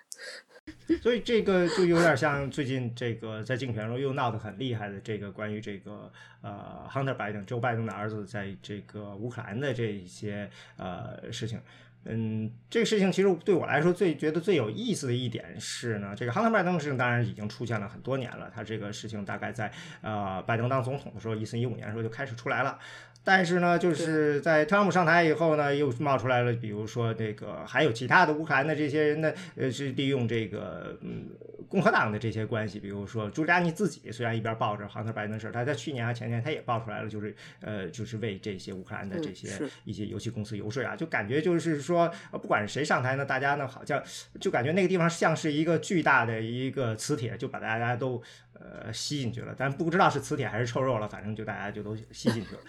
[LAUGHS] 所以这个就有点像最近这个在竞选中又闹得很厉害的这个关于这个呃 Hunter Biden 周拜登的儿子在这个乌克兰的这一些呃事情。嗯，这个事情其实对我来说最觉得最有意思的一点是呢，这个亨特拜登的事情当然已经出现了很多年了，他这个事情大概在呃拜登当总统的时候，一四一五年的时候就开始出来了。但是呢，就是在特朗普上台以后呢，又冒出来了，比如说这个还有其他的乌克兰的这些人呢，呃，是利用这个嗯共和党的这些关系，比如说朱利安尼自己虽然一边抱着亨特拜登的事儿，他在去年还前年他也爆出来了，就是呃就是为这些乌克兰的这些一些游戏公司游说啊，就感觉就是说不管是谁上台呢，大家呢好像就感觉那个地方像是一个巨大的一个磁铁，就把大家都。呃，吸进去了，但不知道是磁铁还是臭肉了，反正就大家就都吸进去了。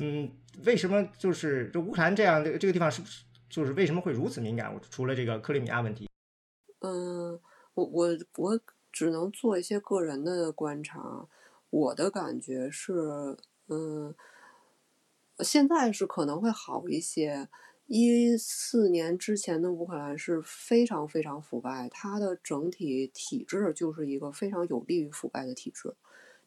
嗯，为什么就是这乌克兰这样的这个地方是不是就是为什么会如此敏感？除了这个克里米亚问题，嗯，我我我只能做一些个人的观察。我的感觉是，嗯，现在是可能会好一些。一四年之前的乌克兰是非常非常腐败，它的整体体制就是一个非常有利于腐败的体制，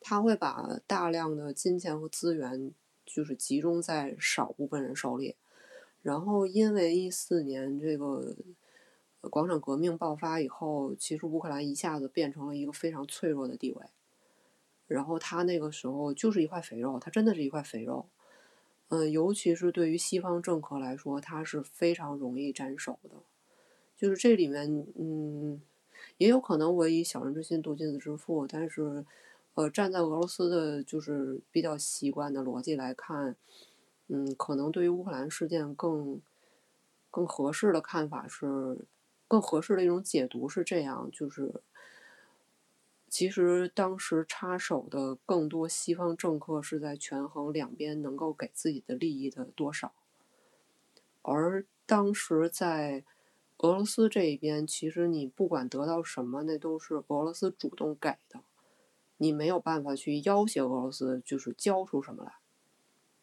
它会把大量的金钱和资源就是集中在少部分人手里，然后因为一四年这个广场革命爆发以后，其实乌克兰一下子变成了一个非常脆弱的地位，然后他那个时候就是一块肥肉，他真的是一块肥肉。嗯，尤其是对于西方政客来说，他是非常容易沾手的。就是这里面，嗯，也有可能我以小人之心度君子之腹，但是，呃，站在俄罗斯的就是比较习惯的逻辑来看，嗯，可能对于乌克兰事件更更合适的看法是，更合适的一种解读是这样，就是。其实当时插手的更多西方政客是在权衡两边能够给自己的利益的多少，而当时在俄罗斯这一边，其实你不管得到什么，那都是俄罗斯主动给的，你没有办法去要挟俄罗斯，就是交出什么来。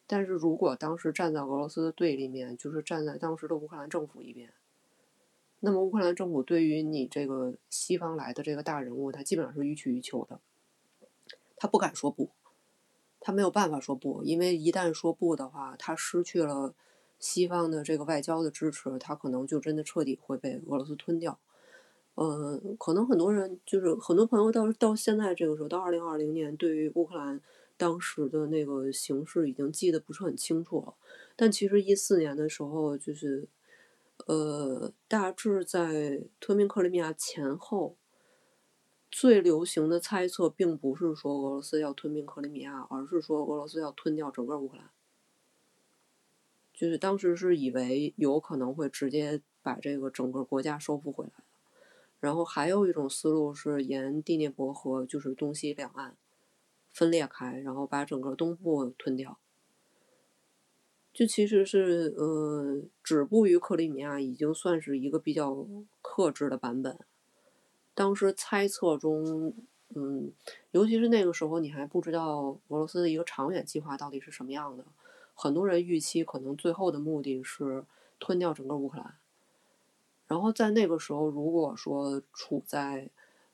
但是如果当时站在俄罗斯的对立面，就是站在当时的乌克兰政府一边。那么乌克兰政府对于你这个西方来的这个大人物，他基本上是予取予求的，他不敢说不，他没有办法说不，因为一旦说不的话，他失去了西方的这个外交的支持，他可能就真的彻底会被俄罗斯吞掉。嗯，可能很多人就是很多朋友到到现在这个时候，到二零二零年，对于乌克兰当时的那个形势已经记得不是很清楚了，但其实一四年的时候就是。呃，大致在吞并克里米亚前后，最流行的猜测并不是说俄罗斯要吞并克里米亚，而是说俄罗斯要吞掉整个乌克兰。就是当时是以为有可能会直接把这个整个国家收复回来然后还有一种思路是沿第聂伯河，就是东西两岸分裂开，然后把整个东部吞掉。就其实是，呃，止步于克里米亚已经算是一个比较克制的版本。当时猜测中，嗯，尤其是那个时候，你还不知道俄罗斯的一个长远计划到底是什么样的。很多人预期可能最后的目的是吞掉整个乌克兰。然后在那个时候，如果说处在，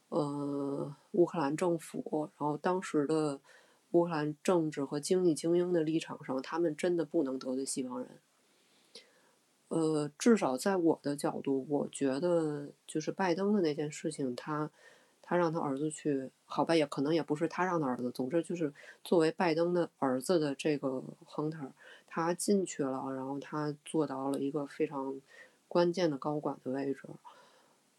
呃，乌克兰政府，然后当时的。乌克兰政治和经济精英的立场上，他们真的不能得罪西方人。呃，至少在我的角度，我觉得就是拜登的那件事情，他他让他儿子去，好吧，也可能也不是他让他儿子。总之就是作为拜登的儿子的这个 Hunter，他进去了，然后他做到了一个非常关键的高管的位置。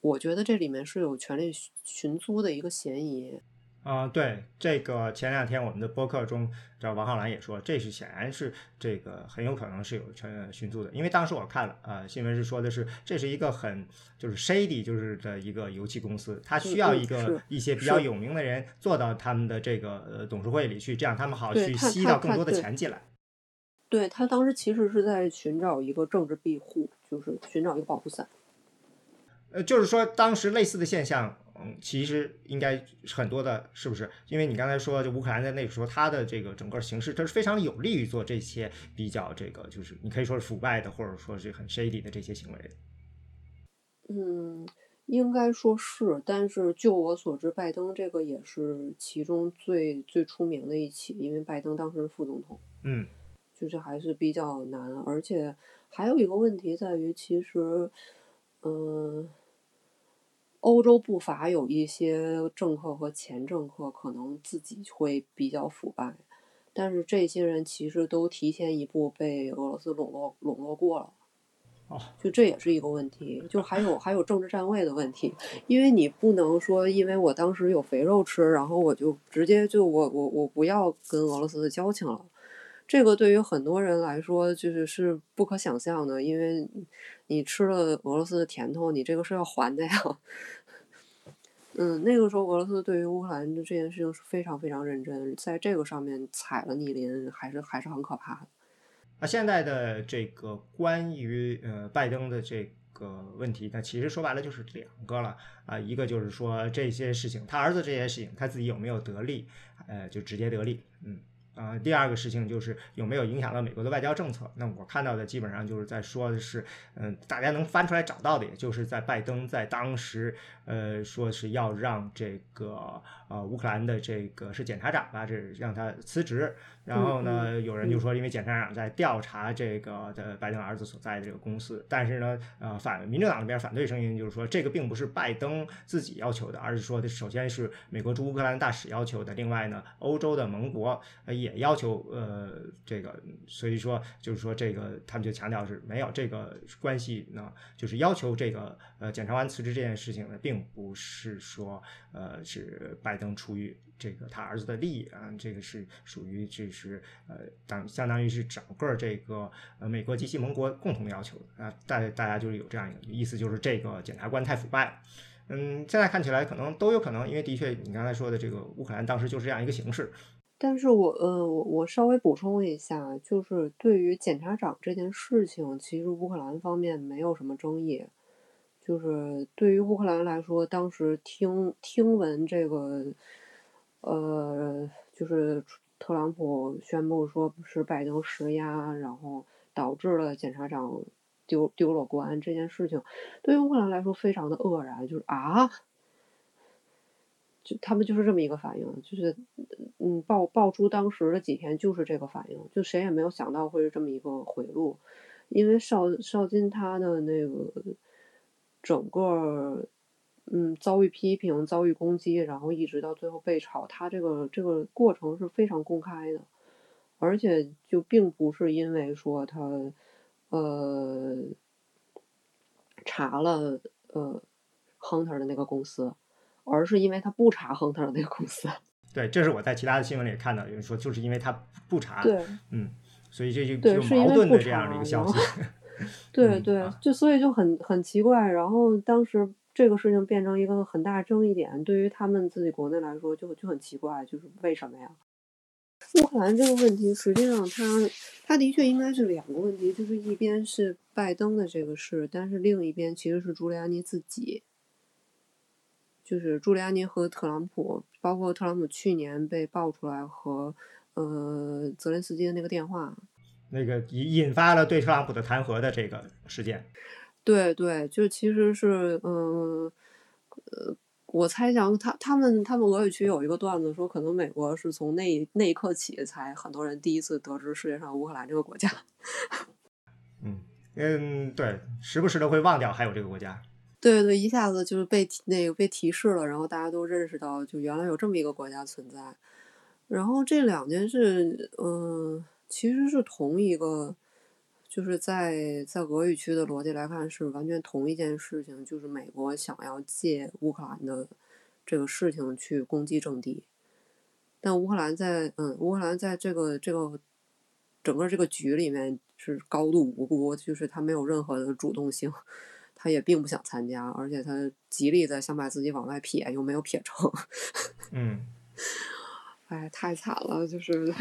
我觉得这里面是有权力寻租的一个嫌疑。啊，对这个前两天我们的播客中，这王浩然也说，这是显然是这个很有可能是有权寻租的，因为当时我看了啊，新闻是说的是这是一个很就是 shady 就是的一个油气公司，它需要一个一些比较有名的人做到他们的这个呃董事会里去，这样他们好去吸到更多的钱进来。对他当时其实是在寻找一个政治庇护，就是寻找一个保护伞。呃，就是说当时类似的现象。嗯，其实应该很多的，是不是？因为你刚才说，就乌克兰在那个时候，它的这个整个形势，它是非常有利于做这些比较这个，就是你可以说是腐败的，或者说是很 shady 的这些行为。嗯，应该说是，但是就我所知，拜登这个也是其中最最出名的一起，因为拜登当时是副总统。嗯，就是还是比较难，而且还有一个问题在于，其实，嗯。欧洲不乏有一些政客和前政客，可能自己会比较腐败，但是这些人其实都提前一步被俄罗斯笼络笼络过了。哦，就这也是一个问题，就还有还有政治站位的问题，因为你不能说因为我当时有肥肉吃，然后我就直接就我我我不要跟俄罗斯的交情了。这个对于很多人来说，就是是不可想象的，因为你吃了俄罗斯的甜头，你这个是要还的呀。嗯，那个时候俄罗斯对于乌克兰的这件事情是非常非常认真，在这个上面踩了逆鳞，还是还是很可怕的。那现在的这个关于呃拜登的这个问题，那其实说白了就是两个了啊，一个就是说这些事情，他儿子这些事情，他自己有没有得利，呃，就直接得利，嗯。啊，第二个事情就是有没有影响到美国的外交政策？那我看到的基本上就是在说的是，嗯，大家能翻出来找到的，也就是在拜登在当时，呃，说是要让这个呃乌克兰的这个是检察长吧，这让他辞职。然后呢，有人就说，因为检察长在调查这个的拜登儿子所在的这个公司，但是呢，呃，反民主党那边反对声音就是说，这个并不是拜登自己要求的，而是说，首先是美国驻乌克兰大使要求的，另外呢，欧洲的盟国呃。也要求呃这个，所以说就是说这个他们就强调是没有这个关系呢，就是要求这个呃检察官辞职这件事情呢，并不是说呃是拜登出于这个他儿子的利益啊，这个是属于这是呃当相当于是整个这个呃美国及其盟国共同要求的啊，大大家就是有这样一个意思，就是这个检察官太腐败。嗯，现在看起来可能都有可能，因为的确你刚才说的这个乌克兰当时就是这样一个形势。但是我呃，我我稍微补充一下，就是对于检察长这件事情，其实乌克兰方面没有什么争议。就是对于乌克兰来说，当时听听闻这个，呃，就是特朗普宣布说是拜登施压，然后导致了检察长。丢丢了官这件事情，对于乌克兰来说非常的愕然，就是啊，就他们就是这么一个反应，就是嗯爆爆出当时的几天就是这个反应，就谁也没有想到会是这么一个回路，因为邵邵金他的那个整个嗯遭遇批评、遭遇攻击，然后一直到最后被炒，他这个这个过程是非常公开的，而且就并不是因为说他。呃，查了呃，Hunter 的那个公司，而是因为他不查 Hunter 的那个公司。[LAUGHS] 对，这是我在其他的新闻里看到，有人说就是因为他不查。对，嗯，所以这就就矛盾的这样的一个消息。[LAUGHS] 对对，就所以就很很奇怪。然后当时这个事情变成一个很大争议点，对于他们自己国内来说就就很奇怪，就是为什么呀？乌克兰这个问题，实际上它它的确应该是两个问题，就是一边是拜登的这个事，但是另一边其实是朱利安尼自己，就是朱利安尼和特朗普，包括特朗普去年被爆出来和呃泽连斯基的那个电话，那个引引发了对特朗普的弹劾的这个事件。对对，就其实是嗯呃。我猜想，他他们他们俄语区有一个段子说，可能美国是从那那一刻起，才很多人第一次得知世界上乌克兰这个国家。嗯嗯，对，时不时的会忘掉还有这个国家。对对，一下子就是被那个被提示了，然后大家都认识到，就原来有这么一个国家存在。然后这两件事，嗯，其实是同一个。就是在在俄语区的逻辑来看是完全同一件事情，就是美国想要借乌克兰的这个事情去攻击政敌，但乌克兰在嗯乌克兰在这个这个整个这个局里面是高度无辜，就是他没有任何的主动性，他也并不想参加，而且他极力的想把自己往外撇，又没有撇成，[LAUGHS] 嗯，哎，太惨了，就是。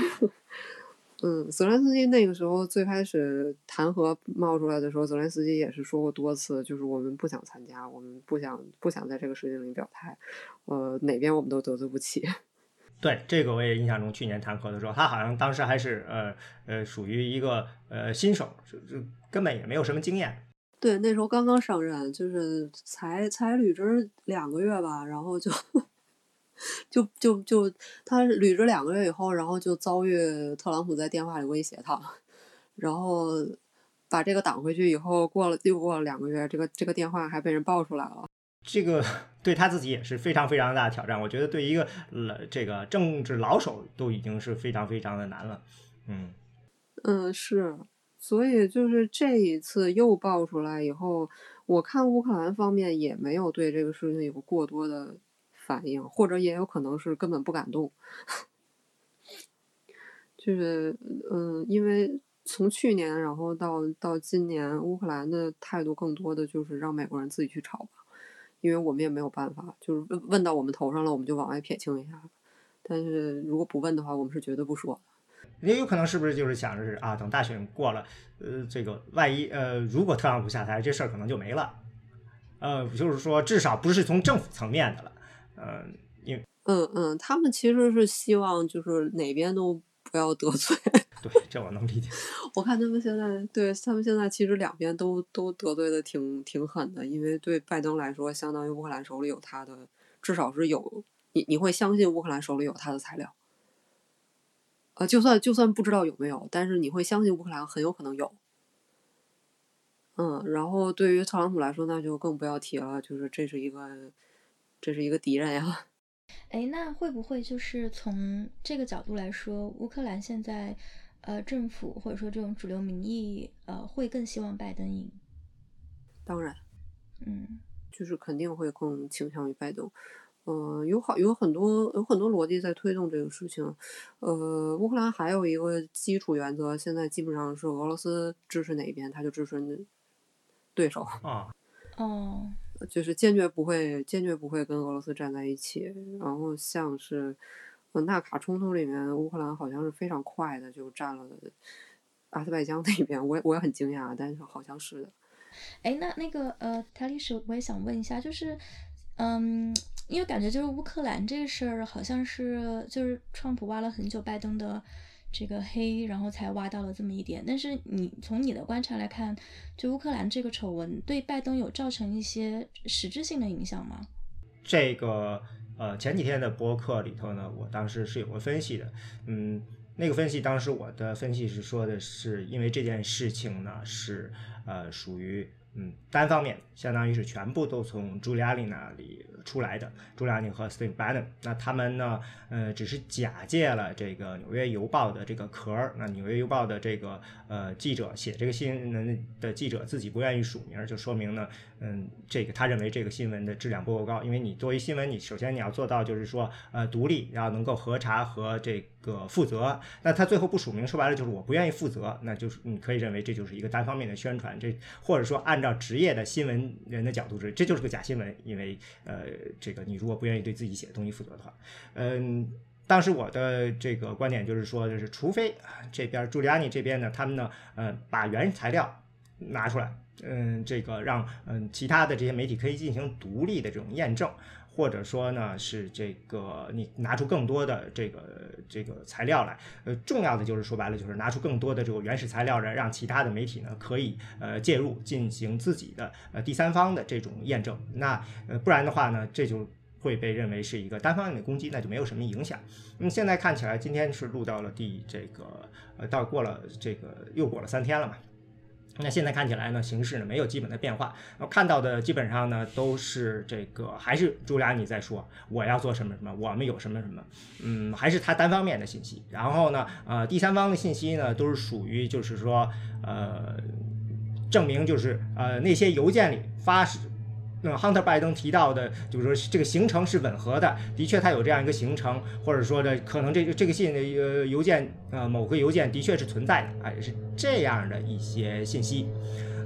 嗯，泽连斯基那个时候最开始弹劾冒出来的时候，泽连斯基也是说过多次，就是我们不想参加，我们不想不想在这个事情里表态，呃，哪边我们都得罪不起。[LAUGHS] 对，这个我也印象中，去年弹劾的时候，他好像当时还是呃呃属于一个呃新手，就就根本也没有什么经验。对，那时候刚刚上任，就是才才履职两个月吧，然后就。[LAUGHS] 就就就他履职两个月以后，然后就遭遇特朗普在电话里威胁他，然后把这个挡回去以后，过了又过了两个月，这个这个电话还被人爆出来了。这个对他自己也是非常非常大的挑战。我觉得对一个呃这个政治老手都已经是非常非常的难了。嗯嗯是，所以就是这一次又爆出来以后，我看乌克兰方面也没有对这个事情有过多的。反应，或者也有可能是根本不敢动，就是嗯，因为从去年然后到到今年，乌克兰的态度更多的就是让美国人自己去炒吧，因为我们也没有办法，就是问问到我们头上了，我们就往外撇清一下，但是如果不问的话，我们是绝对不说。也有可能是不是就是想着是啊，等大选过了，呃，这个万一呃，如果特朗普下台，这事儿可能就没了，呃，就是说至少不是从政府层面的了。嗯，因为嗯嗯，他们其实是希望就是哪边都不要得罪。对，这我能理解。[LAUGHS] 我看他们现在对他们现在其实两边都都得罪的挺挺狠的，因为对拜登来说，相当于乌克兰手里有他的，至少是有你你会相信乌克兰手里有他的材料。呃，就算就算不知道有没有，但是你会相信乌克兰很有可能有。嗯，然后对于特朗普来说，那就更不要提了，就是这是一个。这是一个敌人呀！[LAUGHS] 哎，那会不会就是从这个角度来说，乌克兰现在呃政府或者说这种主流民意呃会更希望拜登赢？当然，嗯，就是肯定会更倾向于拜登。嗯，有好有很多有很多逻辑在推动这个事情。呃，乌克兰还有一个基础原则，现在基本上是俄罗斯支持哪一边，他就支持对手啊。[LAUGHS] 哦，就是坚决不会坚决不会跟俄罗斯站在一起。然后像是纳卡冲突里面，乌克兰好像是非常快的就占了阿塞拜疆那边，我也我也很惊讶，但是好像是的。哎，那那个呃，塔历史我也想问一下，就是嗯。因为感觉就是乌克兰这个事儿，好像是就是川普挖了很久拜登的这个黑，然后才挖到了这么一点。但是你从你的观察来看，就乌克兰这个丑闻对拜登有造成一些实质性的影响吗？这个呃前几天的播客里头呢，我当时是有个分析的，嗯，那个分析当时我的分析是说的是，因为这件事情呢是呃属于嗯单方面，相当于是全部都从朱利安里那里。出来的朱利安里和 Steve Bannon，那他们呢，呃，只是假借了这个《纽约邮报》的这个壳儿。那《纽约邮报》的这个呃记者写这个新闻的记者自己不愿意署名，就说明呢，嗯，这个他认为这个新闻的质量不够高。因为你作为新闻，你首先你要做到就是说，呃，独立，然后能够核查和这个负责。那他最后不署名，说白了就是我不愿意负责，那就是你可以认为这就是一个单方面的宣传。这或者说按照职业的新闻人的角度是，这就是个假新闻，因为呃。这个你如果不愿意对自己写的东西负责的话，嗯，当时我的这个观点就是说，就是除非这边朱利安尼这边呢，他们呢，呃，把原材料拿出来，嗯，这个让嗯其他的这些媒体可以进行独立的这种验证。或者说呢，是这个你拿出更多的这个这个材料来，呃，重要的就是说白了，就是拿出更多的这个原始材料来，让其他的媒体呢可以呃介入进行自己的呃第三方的这种验证。那呃不然的话呢，这就会被认为是一个单方面的攻击，那就没有什么影响。那么现在看起来，今天是录到了第这个呃到过了这个又过了三天了嘛。那现在看起来呢，形势呢没有基本的变化。我看到的基本上呢都是这个，还是朱利安尼在说我要做什么什么，我们有什么什么，嗯，还是他单方面的信息。然后呢，呃，第三方的信息呢都是属于就是说，呃，证明就是呃那些邮件里发。那 Hunter 拜登提到的，就是说这个行程是吻合的，的确他有这样一个行程，或者说的可能这个这个信的呃邮件呃某个邮件的确是存在的，哎是这样的一些信息，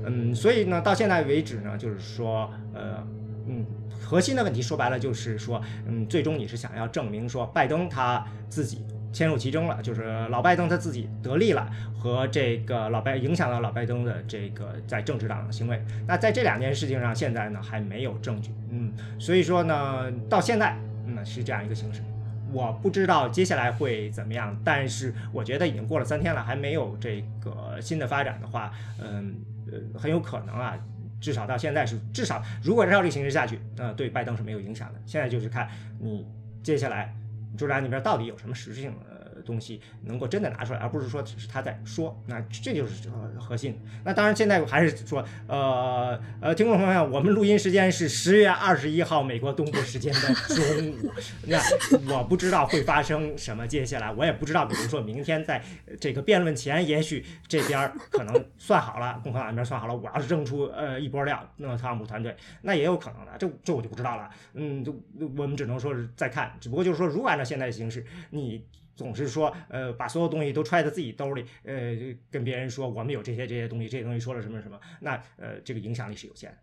嗯，所以呢到现在为止呢，就是说呃嗯核心的问题说白了就是说嗯最终你是想要证明说拜登他自己。牵入其中了，就是老拜登他自己得利了，和这个老拜影响到老拜登的这个在政治上的行为。那在这两件事情上，现在呢还没有证据，嗯，所以说呢，到现在嗯是这样一个形式。我不知道接下来会怎么样，但是我觉得已经过了三天了，还没有这个新的发展的话，嗯呃很有可能啊，至少到现在是至少如果照这个形式下去，呃对拜登是没有影响的。现在就是看你接下来。住宅那边到底有什么实质性的东西能够真的拿出来，而不是说只是他在说，那这就是核心。那当然，现在还是说，呃呃，听众朋友，我们录音时间是十月二十一号美国东部时间的中午。那我不知道会发生什么，接下来我也不知道，比如说明天在这个辩论前，也许这边可能算好了，共和党那边算好了，我要是扔出呃一波料，那么特朗普团队那也有可能的，这这我就不知道了。嗯，就我们只能说是再看，只不过就是说，如果按照现在的形势，你。总是说，呃，把所有东西都揣在自己兜里，呃，跟别人说我们有这些这些东西，这些东西说了什么什么，那呃，这个影响力是有限的。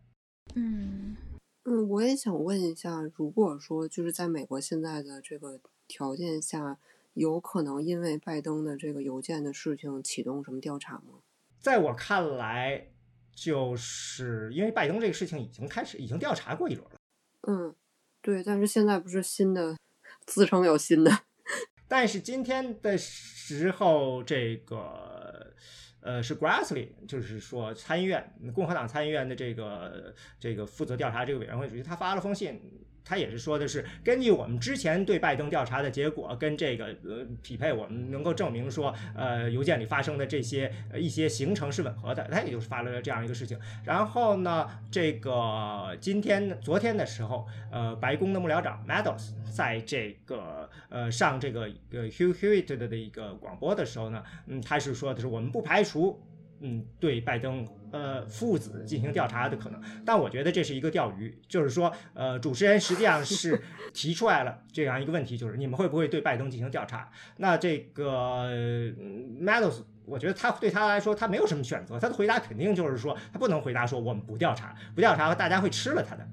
嗯嗯，我也想问一下，如果说就是在美国现在的这个条件下，有可能因为拜登的这个邮件的事情启动什么调查吗？在我看来，就是因为拜登这个事情已经开始，已经调查过一轮了。嗯，对，但是现在不是新的，自称有新的。但是今天的时候，这个呃是 Grassley，就是说参议院共和党参议院的这个这个负责调查这个委员会主席，他发了封信，他也是说的是根据我们之前对拜登调查的结果跟这个呃匹配，我们能够证明说，呃，邮件里发生的这些呃一些行程是吻合的，他也就是发了这样一个事情。然后呢，这个今天昨天的时候，呃，白宫的幕僚长 Meadows 在这个呃上这个呃 Hugh Hewitt 的的一个广播的时候呢，嗯，他是说的是我们不排除。嗯，对拜登呃父子进行调查的可能，但我觉得这是一个钓鱼，就是说，呃，主持人实际上是提出来了这样一个问题，就是你们会不会对拜登进行调查？那这个 Meadows，我觉得他对他来说他没有什么选择，他的回答肯定就是说他不能回答说我们不调查，不调查大家会吃了他的。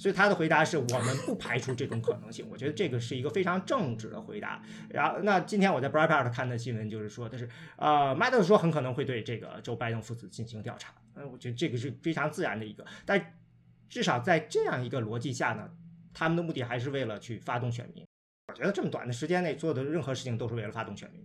所以他的回答是我们不排除这种可能性，我觉得这个是一个非常正直的回答。然后，那今天我在 Breitbart 看的新闻就是说，的是呃，Meadows 说很可能会对这个周拜登父子进行调查。嗯，我觉得这个是非常自然的一个，但至少在这样一个逻辑下呢，他们的目的还是为了去发动选民。我觉得这么短的时间内做的任何事情都是为了发动选民，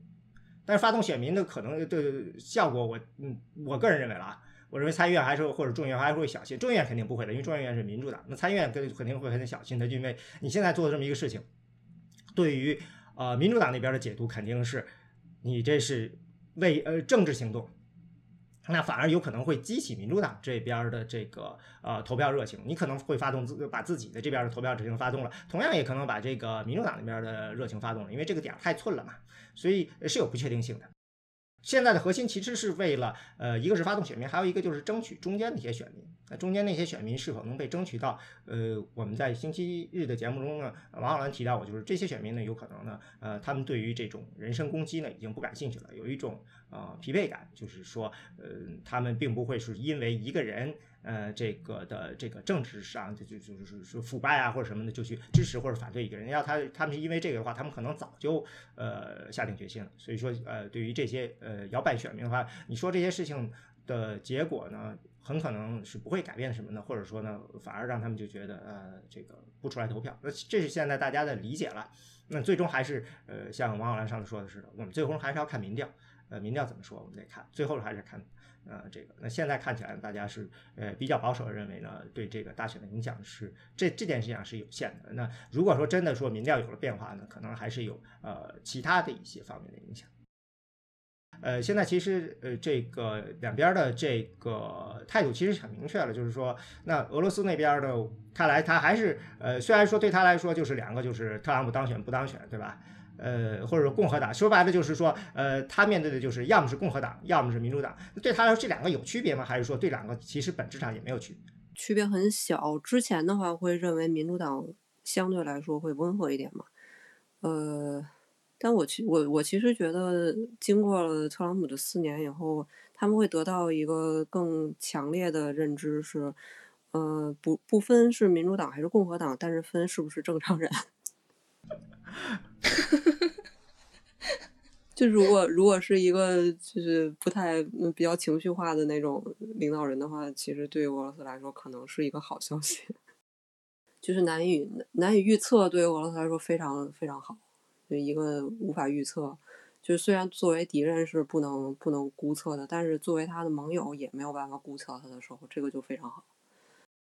但是发动选民的可能的效果，我嗯，我个人认为了啊。我认为参议院还是或者众议院还是会小心，众议院肯定不会的，因为众议院是民主党。那参议院肯肯定会很小心的，因为你现在做的这么一个事情，对于呃民主党那边的解读肯定是你这是为呃政治行动，那反而有可能会激起民主党这边的这个呃投票热情，你可能会发动自把自己的这边的投票热情发动了，同样也可能把这个民主党那边的热情发动了，因为这个点太寸了嘛，所以是有不确定性的。现在的核心其实是为了，呃，一个是发动选民，还有一个就是争取中间那些选民。那中间那些选民是否能被争取到？呃，我们在星期日的节目中呢，王浩然提到过，就是这些选民呢，有可能呢，呃，他们对于这种人身攻击呢，已经不感兴趣了，有一种呃疲惫感，就是说，呃，他们并不会是因为一个人。呃，这个的这个政治上就就就是说腐败啊或者什么的，就去支持或者反对一个人。要他他们是因为这个的话，他们可能早就呃下定决心了。所以说呃，对于这些呃摇摆选民的话，你说这些事情的结果呢，很可能是不会改变什么呢？或者说呢，反而让他们就觉得呃这个不出来投票。那这是现在大家的理解了。那最终还是呃像王小兰上次说的似的，我们最终还是要看民调。呃，民调怎么说，我们得看。最后还是看。呃，这个那现在看起来，大家是呃比较保守的认为呢，对这个大选的影响是这这件事情是有限的。那如果说真的说民调有了变化呢，可能还是有呃其他的一些方面的影响。呃，现在其实呃这个两边的这个态度其实很明确了，就是说，那俄罗斯那边的看来他还是呃虽然说对他来说就是两个就是特朗普当选不当选，对吧？呃，或者说共和党，说白了就是说，呃，他面对的就是要么是共和党，要么是民主党。对他来说，这两个有区别吗？还是说这两个其实本质上也没有区别？区别很小。之前的话会认为民主党相对来说会温和一点嘛？呃，但我其我我其实觉得，经过了特朗普的四年以后，他们会得到一个更强烈的认知是，呃，不不分是民主党还是共和党，但是分是不是正常人。就如果如果是一个就是不太比较情绪化的那种领导人的话，其实对于俄罗斯来说可能是一个好消息，[LAUGHS] 就是难以难以预测，对于俄罗斯来说非常非常好，就一个无法预测，就是虽然作为敌人是不能不能估测的，但是作为他的盟友也没有办法估测他的时候，这个就非常好。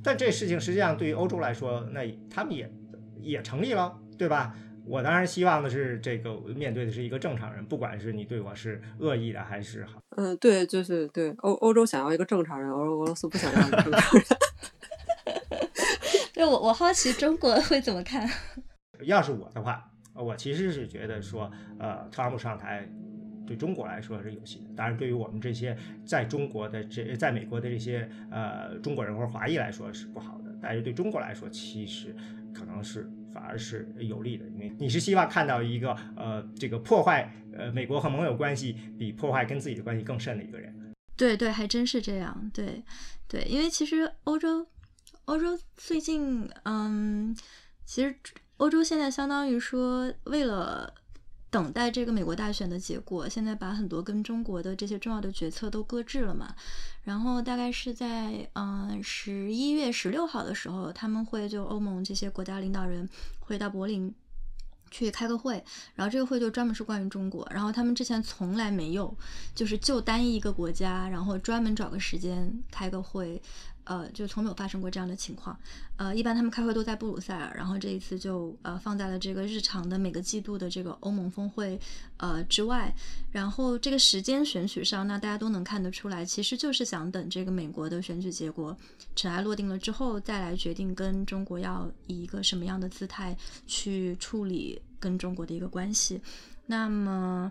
但这事情实际上对于欧洲来说，那他们也也成立了，对吧？我当然希望的是，这个面对的是一个正常人，不管是你对我是恶意的还是好。嗯，对，就是对欧欧洲想要一个正常人，而俄罗斯不想要一个正常人。[LAUGHS] 对我，我好奇中国会怎么看。要是我的话，我其实是觉得说，呃，特朗普上台对中国来说是有戏的。当然，对于我们这些在中国的这在美国的这些呃中国人或者华裔来说是不好的，但是对中国来说，其实可能是。反而是有利的，因为你是希望看到一个呃，这个破坏呃美国和盟友关系比破坏跟自己的关系更甚的一个人。对对，还真是这样。对对，因为其实欧洲欧洲最近嗯，其实欧洲现在相当于说为了。等待这个美国大选的结果，现在把很多跟中国的这些重要的决策都搁置了嘛。然后大概是在嗯十一月十六号的时候，他们会就欧盟这些国家领导人会到柏林去开个会，然后这个会就专门是关于中国。然后他们之前从来没有就是就单一一个国家，然后专门找个时间开个会，呃，就从没有发生过这样的情况。呃，一般他们开会都在布鲁塞尔，然后这一次就呃放在了这个日常的每个季度的这个欧盟峰会呃之外。然后这个时间选取上，那大家都能看得出来，其实就是想等这个美国的选举结果尘埃落定了之后，再来决定跟中国要以一个什么样的姿态去处理跟中国的一个关系。那么。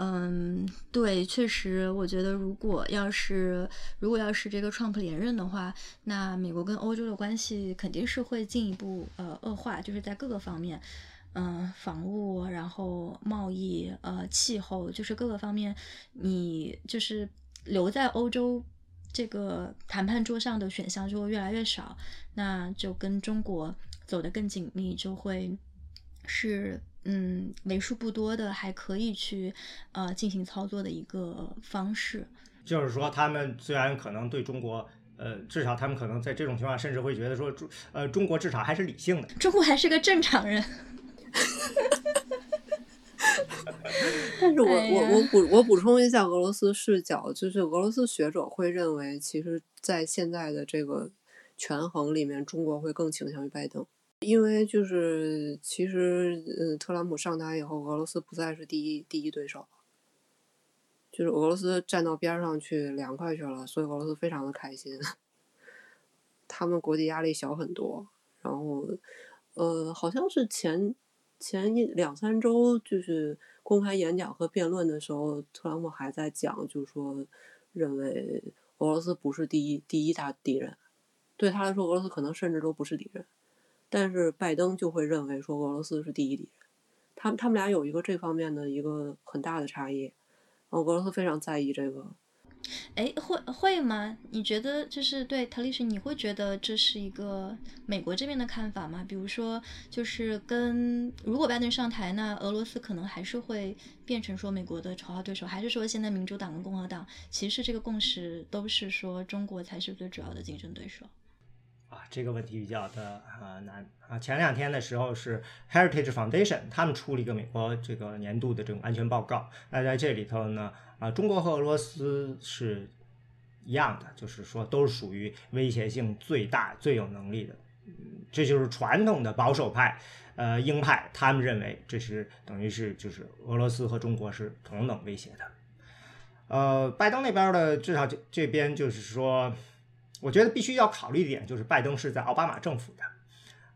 嗯，对，确实，我觉得如果要是如果要是这个 Trump 连任的话，那美国跟欧洲的关系肯定是会进一步呃恶化，就是在各个方面，嗯，防务，然后贸易，呃，气候，就是各个方面，你就是留在欧洲这个谈判桌上的选项就会越来越少，那就跟中国走得更紧密，就会是。嗯，为数不多的还可以去呃进行操作的一个方式，就是说他们虽然可能对中国，呃，至少他们可能在这种情况，甚至会觉得说中呃中国至少还是理性的，中国还是个正常人。[LAUGHS] 但是我我我补我补充一下俄罗斯视角，就是俄罗斯学者会认为，其实，在现在的这个权衡里面，中国会更倾向于拜登。因为就是其实，嗯，特朗普上台以后，俄罗斯不再是第一第一对手，就是俄罗斯站到边上去凉快去了，所以俄罗斯非常的开心，[LAUGHS] 他们国际压力小很多。然后，呃，好像是前前一两三周，就是公开演讲和辩论的时候，特朗普还在讲，就是说认为俄罗斯不是第一第一大敌人，对他来说，俄罗斯可能甚至都不是敌人。但是拜登就会认为说俄罗斯是第一敌人，他他们俩有一个这方面的一个很大的差异，然后俄罗斯非常在意这个。哎，会会吗？你觉得就是对特里什，你会觉得这是一个美国这边的看法吗？比如说，就是跟如果拜登上台，那俄罗斯可能还是会变成说美国的头号对手，还是说现在民主党跟共和党其实这个共识都是说中国才是最主要的竞争对手？这个问题比较的呃难啊。前两天的时候是 Heritage Foundation 他们出了一个美国这个年度的这种安全报告。那在这里头呢，啊，中国和俄罗斯是一样的，就是说都是属于威胁性最大、最有能力的。这就是传统的保守派，呃，鹰派，他们认为这是等于是就是俄罗斯和中国是同等威胁的。呃，拜登那边的至少这这边就是说。我觉得必须要考虑一点，就是拜登是在奥巴马政府的，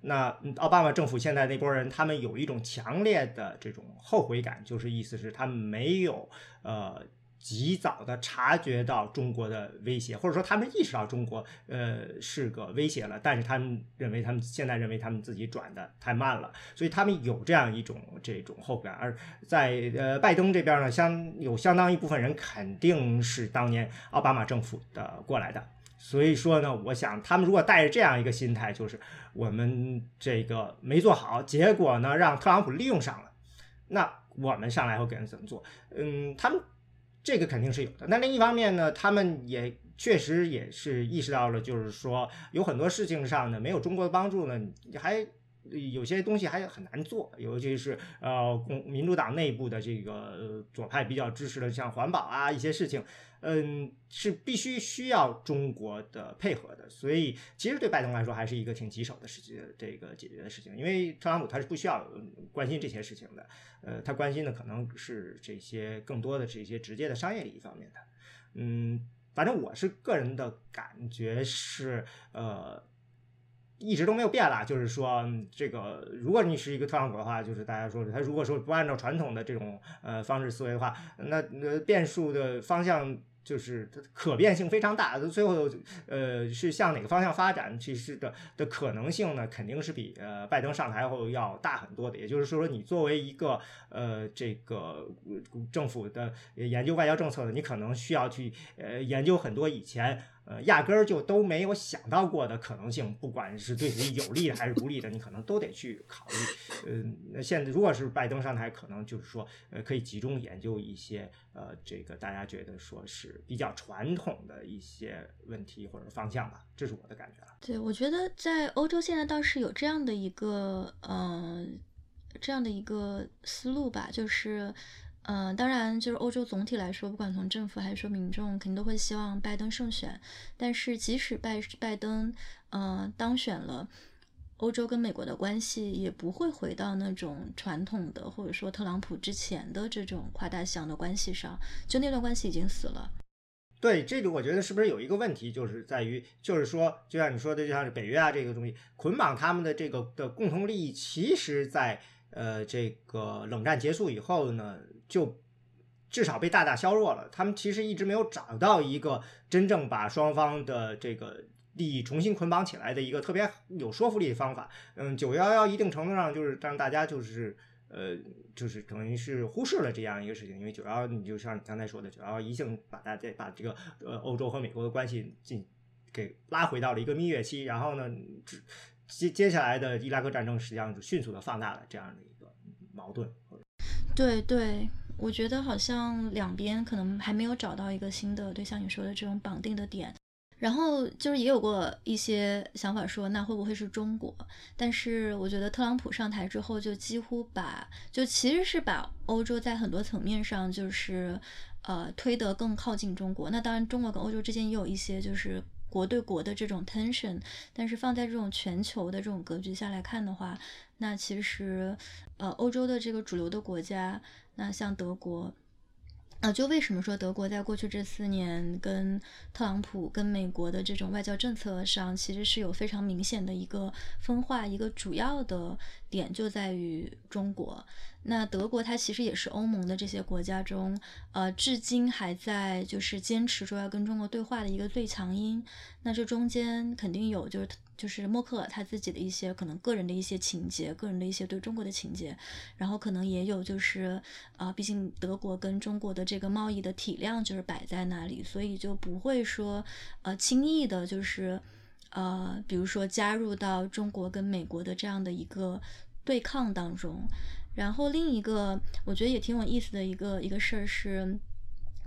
那奥巴马政府现在那波人，他们有一种强烈的这种后悔感，就是意思是他们没有呃及早的察觉到中国的威胁，或者说他们意识到中国呃是个威胁了，但是他们认为他们现在认为他们自己转的太慢了，所以他们有这样一种这种后悔感。而在呃拜登这边呢，相有相当一部分人肯定是当年奥巴马政府的过来的。所以说呢，我想他们如果带着这样一个心态，就是我们这个没做好，结果呢让特朗普利用上了，那我们上来后给人怎么做？嗯，他们这个肯定是有的。那另一方面呢，他们也确实也是意识到了，就是说有很多事情上呢，没有中国的帮助呢，还有些东西还很难做，尤其是呃，共民主党内部的这个左派比较支持的，像环保啊一些事情。嗯，是必须需要中国的配合的，所以其实对拜登来说还是一个挺棘手的事情，这个解决的事情，因为特朗普他是不需要关心这些事情的，呃，他关心的可能是这些更多的这些直接的商业利益方面的。嗯，反正我是个人的感觉是，呃，一直都没有变啦，就是说这个，如果你是一个特朗普的话，就是大家说他如果说不按照传统的这种呃方式思维的话，那呃变数的方向。就是它可变性非常大，最后呃是向哪个方向发展，其实的的可能性呢，肯定是比呃拜登上台后要大很多的。也就是说，你作为一个呃这个政府的研究外交政策的，你可能需要去呃研究很多以前。呃，压根儿就都没有想到过的可能性，不管是对谁有利的还是不利的，你可能都得去考虑。嗯，那现在如果是拜登上台，可能就是说，呃，可以集中研究一些呃，这个大家觉得说是比较传统的一些问题或者方向吧，这是我的感觉了。对，我觉得在欧洲现在倒是有这样的一个，呃，这样的一个思路吧，就是。嗯，当然，就是欧洲总体来说，不管从政府还是说民众，肯定都会希望拜登胜选。但是，即使拜拜登，嗯，当选了，欧洲跟美国的关系也不会回到那种传统的，或者说特朗普之前的这种夸大西洋的关系上。就那段关系已经死了。对，这个我觉得是不是有一个问题，就是在于，就是说，就像你说的，就像是北约啊这个东西捆绑他们的这个的共同利益，其实，在呃这个冷战结束以后呢。就至少被大大削弱了。他们其实一直没有找到一个真正把双方的这个利益重新捆绑起来的一个特别有说服力的方法。嗯，九幺幺一定程度上就是让大家就是呃就是等于是忽视了这样一个事情，因为九幺你就像你刚才说的，九幺幺一性把大家把这个呃欧洲和美国的关系进给拉回到了一个蜜月期，然后呢，接接下来的伊拉克战争实际上就迅速的放大了这样的一个矛盾。对对。我觉得好像两边可能还没有找到一个新的，对像你说的这种绑定的点。然后就是也有过一些想法说，那会不会是中国？但是我觉得特朗普上台之后，就几乎把，就其实是把欧洲在很多层面上就是，呃，推得更靠近中国。那当然，中国跟欧洲之间也有一些就是国对国的这种 tension，但是放在这种全球的这种格局下来看的话，那其实，呃，欧洲的这个主流的国家。那像德国，啊，就为什么说德国在过去这四年跟特朗普、跟美国的这种外交政策上，其实是有非常明显的一个分化，一个主要的点就在于中国。那德国它其实也是欧盟的这些国家中，呃，至今还在就是坚持说要跟中国对话的一个最强音。那这中间肯定有就是就是默克尔他自己的一些可能个人的一些情节，个人的一些对中国的情节，然后可能也有就是啊，毕竟德国跟中国的这个贸易的体量就是摆在那里，所以就不会说呃轻易的就是呃，比如说加入到中国跟美国的这样的一个对抗当中。然后另一个我觉得也挺有意思的一个一个事儿是，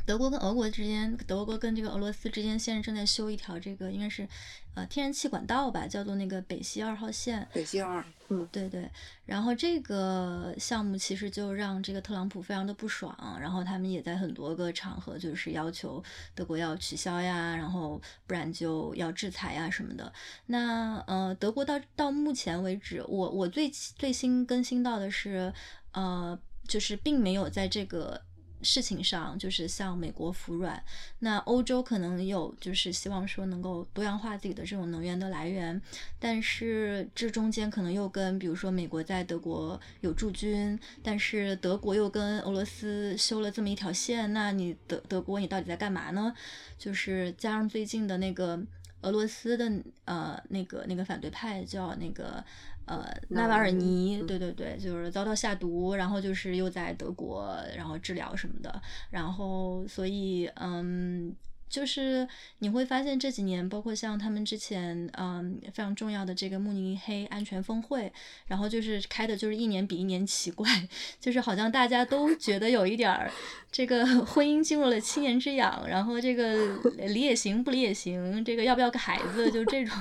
德国跟俄国之间，德国跟这个俄罗斯之间现在正在修一条这个应该是。呃，天然气管道吧，叫做那个北溪二号线。北溪二，嗯，对对。然后这个项目其实就让这个特朗普非常的不爽，然后他们也在很多个场合就是要求德国要取消呀，然后不然就要制裁呀什么的。那呃，德国到到目前为止，我我最最新更新到的是，呃，就是并没有在这个。事情上就是向美国服软，那欧洲可能有就是希望说能够多样化自己的这种能源的来源，但是这中间可能又跟比如说美国在德国有驻军，但是德国又跟俄罗斯修了这么一条线，那你德德国你到底在干嘛呢？就是加上最近的那个俄罗斯的呃那个那个反对派叫那个。呃，纳瓦尔尼，对对对，就是遭到下毒，然后就是又在德国，然后治疗什么的，然后所以，嗯，就是你会发现这几年，包括像他们之前，嗯，非常重要的这个慕尼黑安全峰会，然后就是开的就是一年比一年奇怪，[LAUGHS] 就是好像大家都觉得有一点儿这个婚姻进入了七年之痒，然后这个离也行，不离也行，这个要不要个孩子，就这种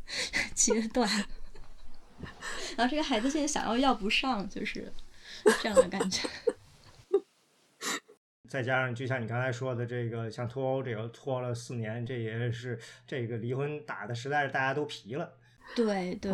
[LAUGHS] 阶段。[LAUGHS] 然后这个孩子现在想要要不上，就是这样的感觉。[LAUGHS] 再加上，就像你刚才说的，这个像脱欧这个拖了四年，这也是这个离婚打的实在是大家都疲了。对对，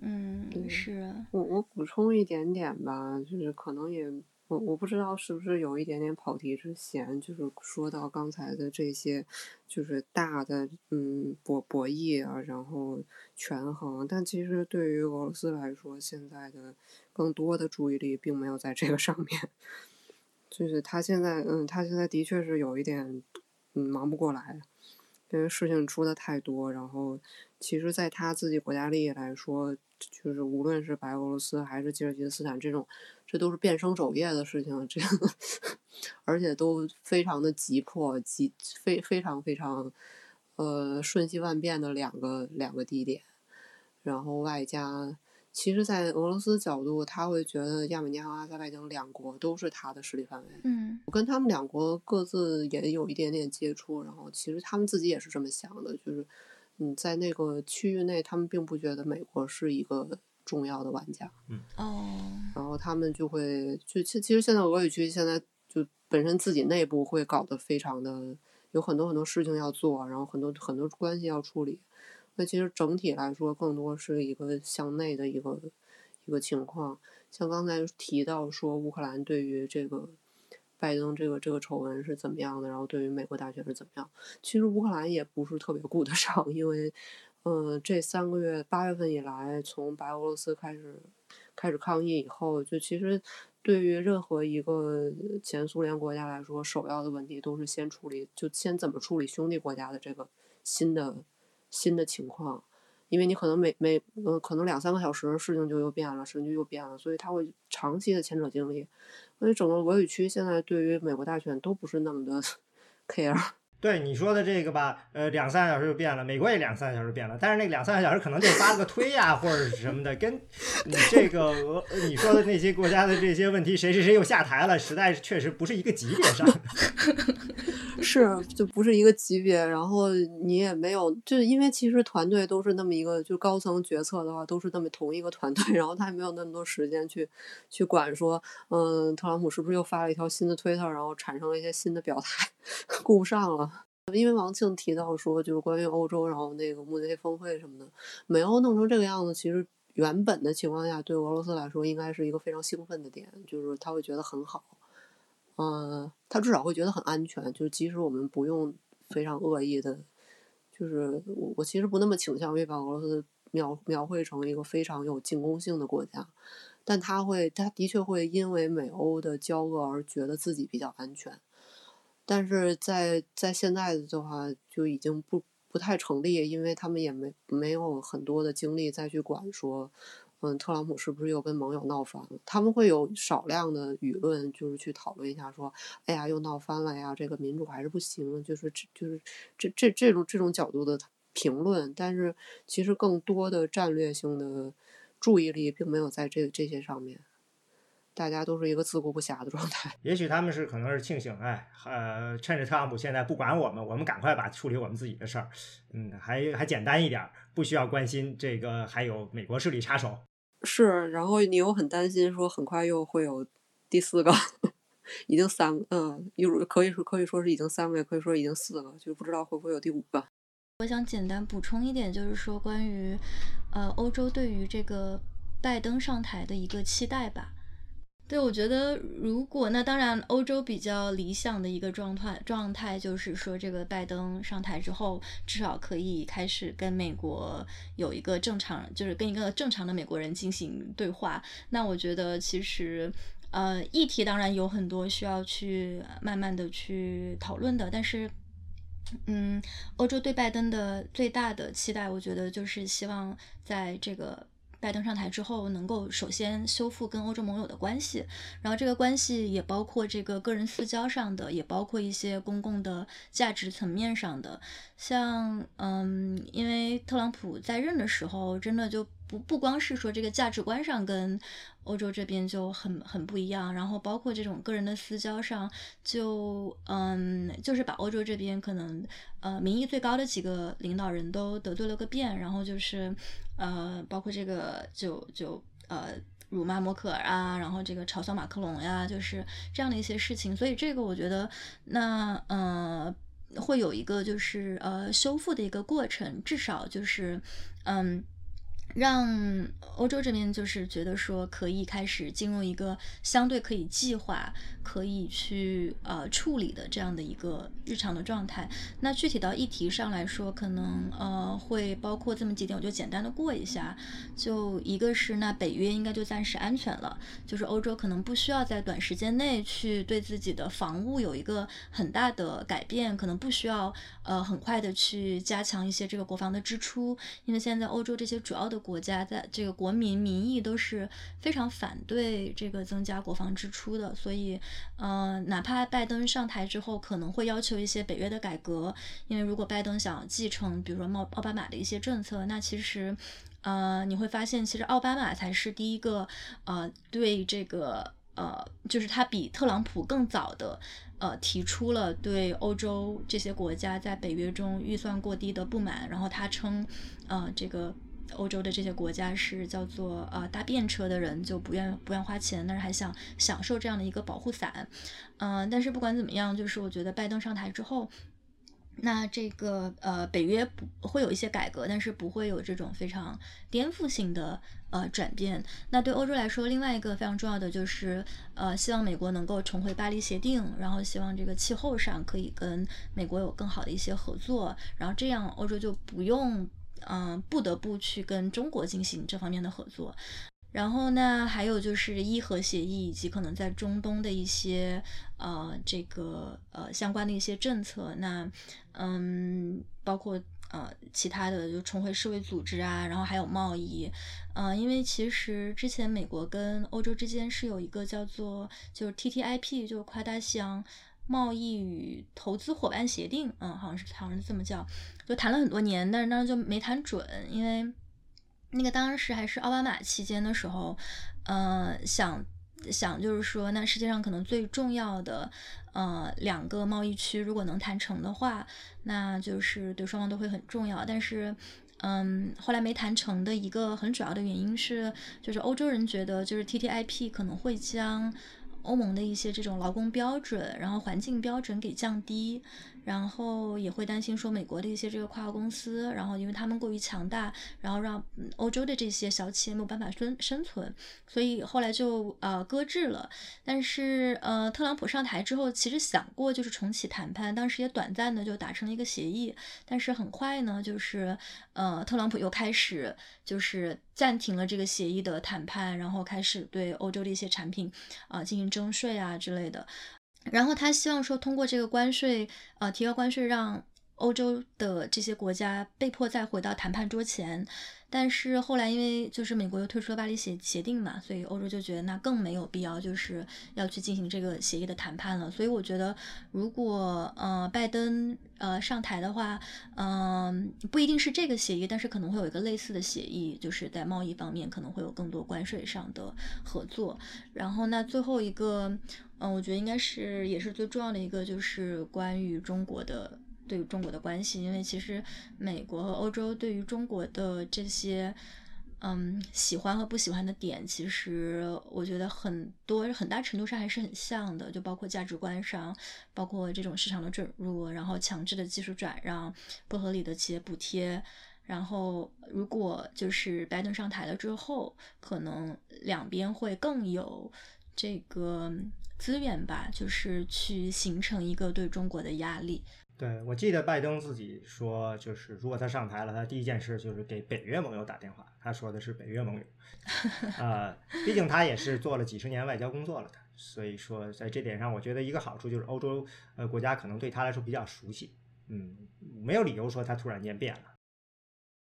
嗯，是。我我补充一点点吧，就是可能也。我我不知道是不是有一点点跑题之嫌，就是说到刚才的这些，就是大的嗯博博弈啊，然后权衡，但其实对于俄罗斯来说，现在的更多的注意力并没有在这个上面，就是他现在嗯他现在的确是有一点嗯忙不过来，因为事情出的太多，然后其实在他自己国家利益来说，就是无论是白俄罗斯还是吉尔吉斯斯坦这种。这都是变声首页的事情，这样，[LAUGHS] 而且都非常的急迫，急非非常非常，呃，瞬息万变的两个两个地点，然后外加，其实，在俄罗斯角度，他会觉得亚美尼亚和阿塞拜疆两国都是他的势力范围。嗯，我跟他们两国各自也有一点点接触，然后其实他们自己也是这么想的，就是，嗯，在那个区域内，他们并不觉得美国是一个。重要的玩家。嗯哦，然后他们就会就其其实现在俄语区现在就本身自己内部会搞得非常的有很多很多事情要做，然后很多很多关系要处理。那其实整体来说，更多是一个向内的一个一个情况。像刚才提到说，乌克兰对于这个拜登这个这个丑闻是怎么样的，然后对于美国大选是怎么样，其实乌克兰也不是特别顾得上，因为，嗯，这三个月八月份以来，从白俄罗斯开始开始抗议以后，就其实对于任何一个前苏联国家来说，首要的问题都是先处理，就先怎么处理兄弟国家的这个新的。新的情况，因为你可能每每呃可能两三个小时事情就又变了，事情就又变了，所以他会长期的牵扯精力。所以整个俄语区现在对于美国大选都不是那么的 [LAUGHS] care。对你说的这个吧，呃，两三个小时就变了，美国也两三个小时变了，但是那两三个小时可能就发个推呀，或者是什么的，跟你这个俄你说的那些国家的这些问题，谁谁谁又下台了，实在是确实不是一个级别上的。是，就不是一个级别，然后你也没有，就是因为其实团队都是那么一个，就高层决策的话都是那么同一个团队，然后他也没有那么多时间去去管说，嗯，特朗普是不是又发了一条新的推特，然后产生了一些新的表态，[LAUGHS] 顾不上了。因为王庆提到说，就是关于欧洲，然后那个慕尼黑峰会什么的，美欧弄成这个样子，其实原本的情况下，对俄罗斯来说应该是一个非常兴奋的点，就是他会觉得很好，嗯，他至少会觉得很安全，就即使我们不用非常恶意的，就是我我其实不那么倾向于把俄罗斯描描绘成一个非常有进攻性的国家，但他会，他的确会因为美欧的交恶而觉得自己比较安全。但是在在现在的话，就已经不不太成立，因为他们也没没有很多的精力再去管说，嗯，特朗普是不是又跟盟友闹翻了？他们会有少量的舆论，就是去讨论一下说，哎呀，又闹翻了呀，这个民主还是不行，就是这就是这这这种这种角度的评论。但是其实更多的战略性的注意力并没有在这这些上面。大家都是一个自顾不暇的状态。[LAUGHS] 也许他们是可能是庆幸，哎，呃，趁着特朗普现在不管我们，我们赶快把处理我们自己的事儿，嗯，还还简单一点，不需要关心这个还有美国势力插手。是，然后你又很担心说很快又会有第四个，已经三，嗯，又可以说可以说是已经三个，也可以说已经四个，就不知道会不会有第五个。我想简单补充一点，就是说关于呃欧洲对于这个拜登上台的一个期待吧。对，我觉得如果那当然，欧洲比较理想的一个状态状态就是说，这个拜登上台之后，至少可以开始跟美国有一个正常，就是跟一个正常的美国人进行对话。那我觉得其实，呃，议题当然有很多需要去慢慢的去讨论的，但是，嗯，欧洲对拜登的最大的期待，我觉得就是希望在这个。拜登上台之后，能够首先修复跟欧洲盟友的关系，然后这个关系也包括这个个人私交上的，也包括一些公共的价值层面上的。像，嗯，因为特朗普在任的时候，真的就不不光是说这个价值观上跟欧洲这边就很很不一样，然后包括这种个人的私交上，就，嗯，就是把欧洲这边可能，呃，民意最高的几个领导人都得罪了个遍，然后就是。呃，包括这个就就呃辱骂默克尔啊，然后这个嘲笑马克龙呀，就是这样的一些事情。所以这个我觉得，那呃会有一个就是呃修复的一个过程，至少就是嗯。让欧洲这边就是觉得说可以开始进入一个相对可以计划、可以去呃处理的这样的一个日常的状态。那具体到议题上来说，可能呃会包括这么几点，我就简单的过一下。就一个是那北约应该就暂时安全了，就是欧洲可能不需要在短时间内去对自己的防务有一个很大的改变，可能不需要呃很快的去加强一些这个国防的支出，因为现在欧洲这些主要的。国家在这个国民民意都是非常反对这个增加国防支出的，所以，呃，哪怕拜登上台之后可能会要求一些北约的改革，因为如果拜登想继承，比如说奥奥巴马的一些政策，那其实，呃，你会发现其实奥巴马才是第一个，呃，对这个，呃，就是他比特朗普更早的，呃，提出了对欧洲这些国家在北约中预算过低的不满，然后他称，呃，这个。欧洲的这些国家是叫做呃搭便车的人就不愿不愿花钱，但是还想享受这样的一个保护伞。嗯，但是不管怎么样，就是我觉得拜登上台之后。那这个呃，北约不会有一些改革，但是不会有这种非常颠覆性的呃转变。那对欧洲来说，另外一个非常重要的就是呃，希望美国能够重回巴黎协定，然后希望这个气候上可以跟美国有更好的一些合作，然后这样欧洲就不用嗯不得不去跟中国进行这方面的合作。然后呢，还有就是伊核协议以及可能在中东的一些呃这个呃相关的一些政策，那嗯包括呃其他的就重回世卫组织啊，然后还有贸易，嗯，因为其实之前美国跟欧洲之间是有一个叫做就是 TTIP，就是跨大西洋贸易与投资伙伴协定，嗯，好像是好像是这么叫，就谈了很多年，但是当时就没谈准，因为。那个当时还是奥巴马期间的时候，呃，想想就是说，那世界上可能最重要的呃两个贸易区，如果能谈成的话，那就是对双方都会很重要。但是，嗯，后来没谈成的一个很主要的原因是，就是欧洲人觉得，就是 TTIP 可能会将欧盟的一些这种劳工标准，然后环境标准给降低。然后也会担心说美国的一些这个跨国公司，然后因为他们过于强大，然后让欧洲的这些小企业没有办法生生存，所以后来就呃搁置了。但是呃特朗普上台之后，其实想过就是重启谈判，当时也短暂的就达成了一个协议，但是很快呢就是呃特朗普又开始就是暂停了这个协议的谈判，然后开始对欧洲的一些产品啊进行征税啊之类的。然后他希望说，通过这个关税，呃，提高关税，让欧洲的这些国家被迫再回到谈判桌前。但是后来，因为就是美国又退出了巴黎协协定嘛，所以欧洲就觉得那更没有必要，就是要去进行这个协议的谈判了。所以我觉得，如果呃拜登呃上台的话，嗯，不一定是这个协议，但是可能会有一个类似的协议，就是在贸易方面可能会有更多关税上的合作。然后那最后一个。嗯，我觉得应该是也是最重要的一个，就是关于中国的对于中国的关系，因为其实美国和欧洲对于中国的这些嗯喜欢和不喜欢的点，其实我觉得很多很大程度上还是很像的，就包括价值观上，包括这种市场的准入，然后强制的技术转让，不合理的企业补贴，然后如果就是拜登上台了之后，可能两边会更有这个。资源吧，就是去形成一个对中国的压力。对我记得拜登自己说，就是如果他上台了，他第一件事就是给北约盟友打电话。他说的是北约盟友，[LAUGHS] 呃，毕竟他也是做了几十年外交工作了的，所以说在这点上，我觉得一个好处就是欧洲呃国家可能对他来说比较熟悉，嗯，没有理由说他突然间变了。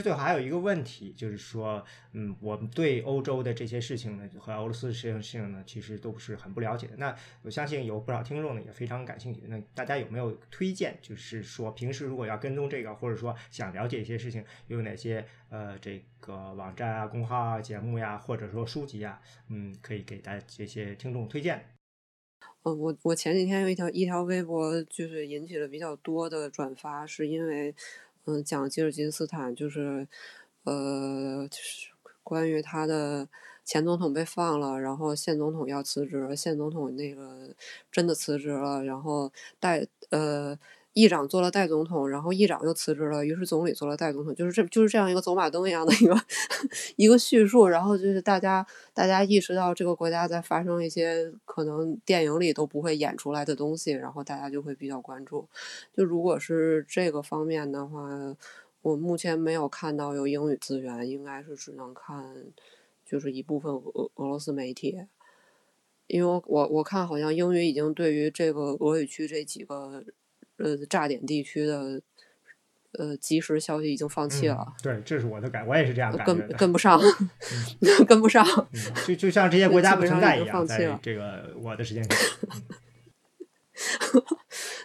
最后还有一个问题，就是说，嗯，我们对欧洲的这些事情呢，和俄罗斯的事情呢，其实都是很不了解的。那我相信有不少听众呢，也非常感兴趣。那大家有没有推荐？就是说，平时如果要跟踪这个，或者说想了解一些事情，有哪些呃这个网站啊、公号啊、节目呀，或者说书籍啊，嗯，可以给大家这些听众推荐？嗯，我我前几天有一条一条微博，就是引起了比较多的转发，是因为。嗯，讲吉尔吉斯斯坦就是，呃，就是关于他的前总统被放了，然后现总统要辞职，现总统那个真的辞职了，然后带呃议长做了代总统，然后议长又辞职了，于是总理做了代总统，就是这就是这样一个走马灯一样的一个 [LAUGHS] 一个叙述，然后就是大家大家意识到这个国家在发生一些可能电影里都不会演出来的东西，然后大家就会比较关注。就如果是这个方面的话，我目前没有看到有英语资源，应该是只能看就是一部分俄俄罗斯媒体，因为我我看好像英语已经对于这个俄语区这几个。呃，炸点地区的呃及时消息已经放弃了。对，这是我的感，我也是这样感觉跟跟不上，跟不上。[LAUGHS] 就就像这些国家不存在一样，在这个我的时间 [LAUGHS]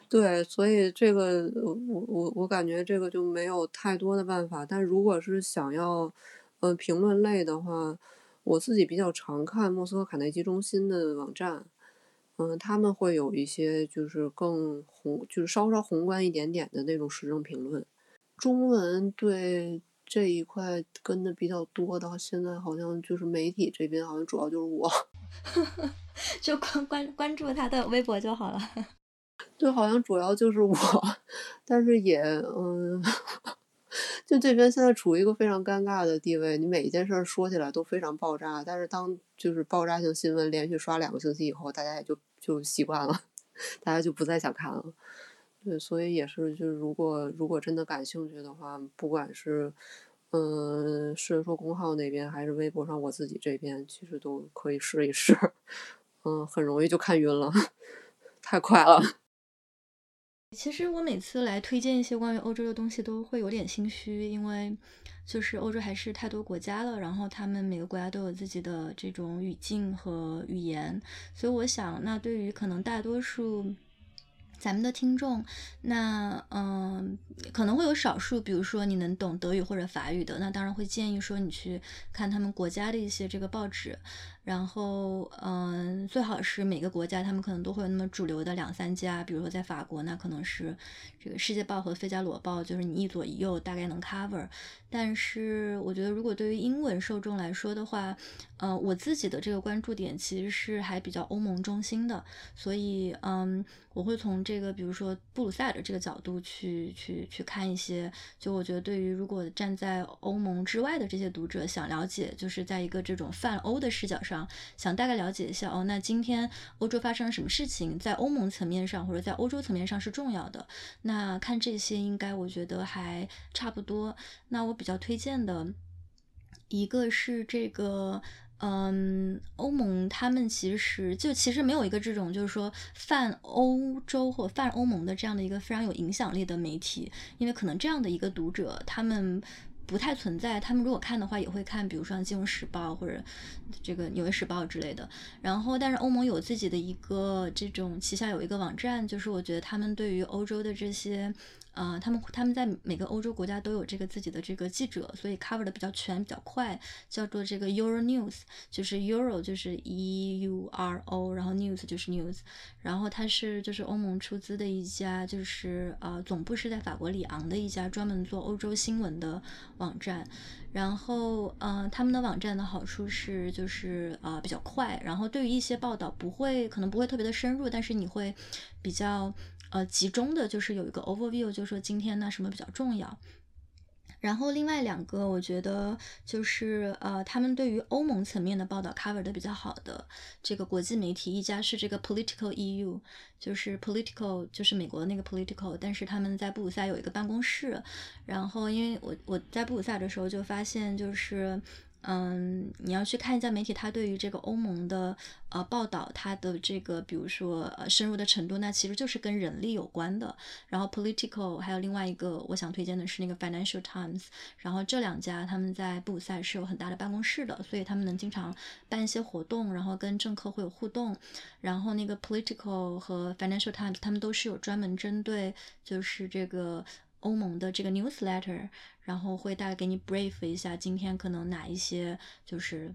对，所以这个我我我感觉这个就没有太多的办法。但如果是想要呃评论类的话，我自己比较常看莫斯科卡内基中心的网站。嗯，他们会有一些就是更宏，就是稍稍宏观一点点的那种时政评论。中文对这一块跟的比较多的，现在好像就是媒体这边，好像主要就是我，[LAUGHS] 就关关关注他的微博就好了。对，好像主要就是我，[LAUGHS] 但是也嗯，就这边现在处于一个非常尴尬的地位，你每一件事儿说起来都非常爆炸，但是当就是爆炸性新闻连续刷两个星期以后，大家也就就习惯了，[LAUGHS] 大家就不再想看了。对，所以也是，就是如果如果真的感兴趣的话，不管是嗯，是说公号那边还是微博上我自己这边，其实都可以试一试。[LAUGHS] 嗯，很容易就看晕了，[LAUGHS] 太快了。其实我每次来推荐一些关于欧洲的东西，都会有点心虚，因为就是欧洲还是太多国家了，然后他们每个国家都有自己的这种语境和语言，所以我想，那对于可能大多数。咱们的听众，那嗯，可能会有少数，比如说你能懂德语或者法语的，那当然会建议说你去看他们国家的一些这个报纸。然后，嗯，最好是每个国家他们可能都会有那么主流的两三家，比如说在法国，那可能是这个《世界报》和《费加罗报》，就是你一左一右大概能 cover。但是，我觉得如果对于英文受众来说的话，呃，我自己的这个关注点其实是还比较欧盟中心的，所以，嗯，我会从这个比如说布鲁塞尔的这个角度去去去看一些。就我觉得，对于如果站在欧盟之外的这些读者想了解，就是在一个这种泛欧的视角上。想大概了解一下哦，那今天欧洲发生了什么事情，在欧盟层面上或者在欧洲层面上是重要的。那看这些应该我觉得还差不多。那我比较推荐的一个是这个，嗯，欧盟他们其实就其实没有一个这种就是说泛欧洲或泛欧盟的这样的一个非常有影响力的媒体，因为可能这样的一个读者他们。不太存在，他们如果看的话，也会看，比如说《金融时报》或者这个《纽约时报》之类的。然后，但是欧盟有自己的一个这种旗下有一个网站，就是我觉得他们对于欧洲的这些。呃，他们他们在每个欧洲国家都有这个自己的这个记者，所以 cover 的比较全比较快，叫做这个 Euro News，就是 Euro 就是 E U R O，然后 News 就是 News，然后它是就是欧盟出资的一家，就是呃总部是在法国里昂的一家专门做欧洲新闻的网站，然后呃他们的网站的好处是就是呃比较快，然后对于一些报道不会可能不会特别的深入，但是你会比较。呃，集中的就是有一个 overview，就是说今天呢什么比较重要。然后另外两个，我觉得就是呃，他们对于欧盟层面的报道 cover 的比较好的这个国际媒体，一家是这个 Political EU，就是 Political 就是美国的那个 Political，但是他们在布鲁塞有一个办公室。然后因为我我在布鲁塞的时候就发现就是。嗯，你要去看一下媒体，它对于这个欧盟的呃报道，它的这个比如说呃深入的程度，那其实就是跟人力有关的。然后 Political 还有另外一个我想推荐的是那个 Financial Times，然后这两家他们在布鲁塞是有很大的办公室的，所以他们能经常办一些活动，然后跟政客会有互动。然后那个 Political 和 Financial Times 他们都是有专门针对就是这个。欧盟的这个 newsletter，然后会大概给你 brief 一下今天可能哪一些就是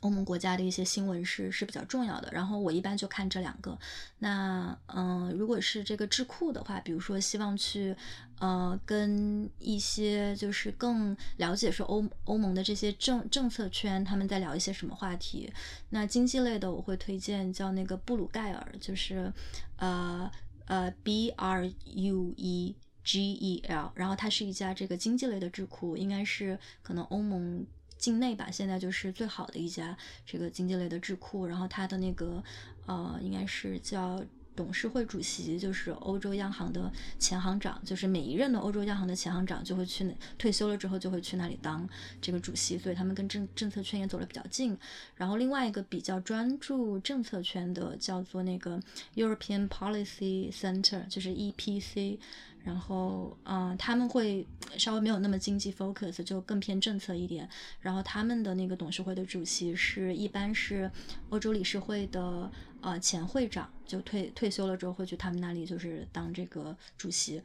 欧盟国家的一些新闻是是比较重要的。然后我一般就看这两个。那嗯，如果是这个智库的话，比如说希望去呃跟一些就是更了解说欧欧盟的这些政政策圈他们在聊一些什么话题。那经济类的我会推荐叫那个布鲁盖尔，就是呃呃 B R U E。GEL，然后它是一家这个经济类的智库，应该是可能欧盟境内吧，现在就是最好的一家这个经济类的智库。然后它的那个呃，应该是叫董事会主席，就是欧洲央行的前行长，就是每一任的欧洲央行的前行长就会去那退休了之后就会去那里当这个主席，所以他们跟政政策圈也走得比较近。然后另外一个比较专注政策圈的叫做那个 European Policy Center，就是 EPC。然后，嗯，他们会稍微没有那么经济 focus，就更偏政策一点。然后他们的那个董事会的主席是一般是欧洲理事会的呃前会长，就退退休了之后会去他们那里就是当这个主席。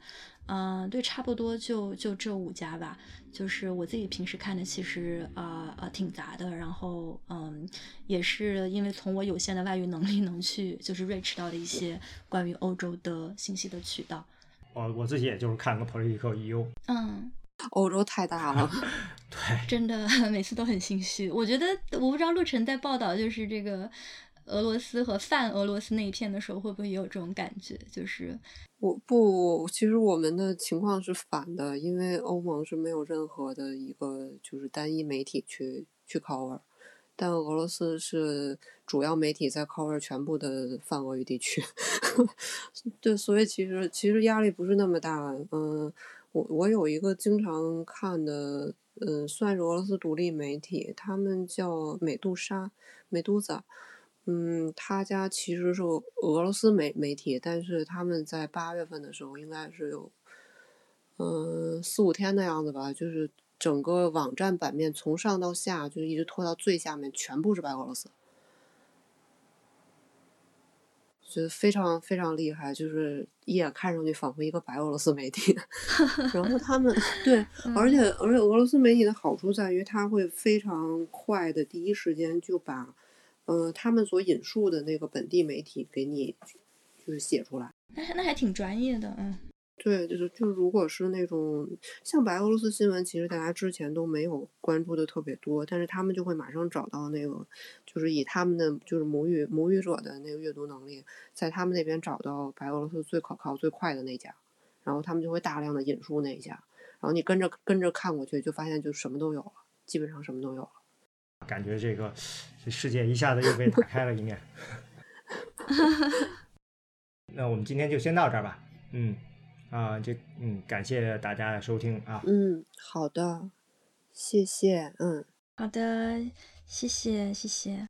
嗯，对，差不多就就这五家吧。就是我自己平时看的，其实呃呃挺杂的。然后嗯，也是因为从我有限的外语能力能去就是 reach 到的一些关于欧洲的信息的渠道。我我自己也就是看个 Political EU，嗯，欧洲太大了，[LAUGHS] 对，真的每次都很心虚。我觉得我不知道陆晨在报道就是这个俄罗斯和泛俄罗斯那一片的时候，会不会也有这种感觉？就是我不，其实我们的情况是反的，因为欧盟是没有任何的一个就是单一媒体去去 cover，但俄罗斯是主要媒体在 cover 全部的泛俄语地区，[LAUGHS] 对，所以其实其实压力不是那么大，嗯。我我有一个经常看的，嗯，算是俄罗斯独立媒体，他们叫美杜莎，美杜莎，嗯，他家其实是俄罗斯媒媒体，但是他们在八月份的时候，应该是有，嗯，四五天的样子吧，就是整个网站版面从上到下，就是一直拖到最下面，全部是白俄罗斯。就非常非常厉害，就是一眼看上去仿佛一个白俄罗斯媒体。[LAUGHS] 然后他们对，而且而且俄罗斯媒体的好处在于，他会非常快的第一时间就把，呃，他们所引述的那个本地媒体给你就是写出来。那那还挺专业的，嗯。对，就是就如果是那种像白俄罗斯新闻，其实大家之前都没有关注的特别多，但是他们就会马上找到那个，就是以他们的就是母语母语者的那个阅读能力，在他们那边找到白俄罗斯最可靠最快的那家，然后他们就会大量的引述那一家，然后你跟着跟着看过去，就发现就什么都有了，基本上什么都有了。感觉这个这世界一下子又被打开了一面。[LAUGHS] 那我们今天就先到这儿吧，嗯。啊，这嗯，感谢大家的收听啊。嗯，好的，谢谢，嗯，好的，谢谢，谢谢。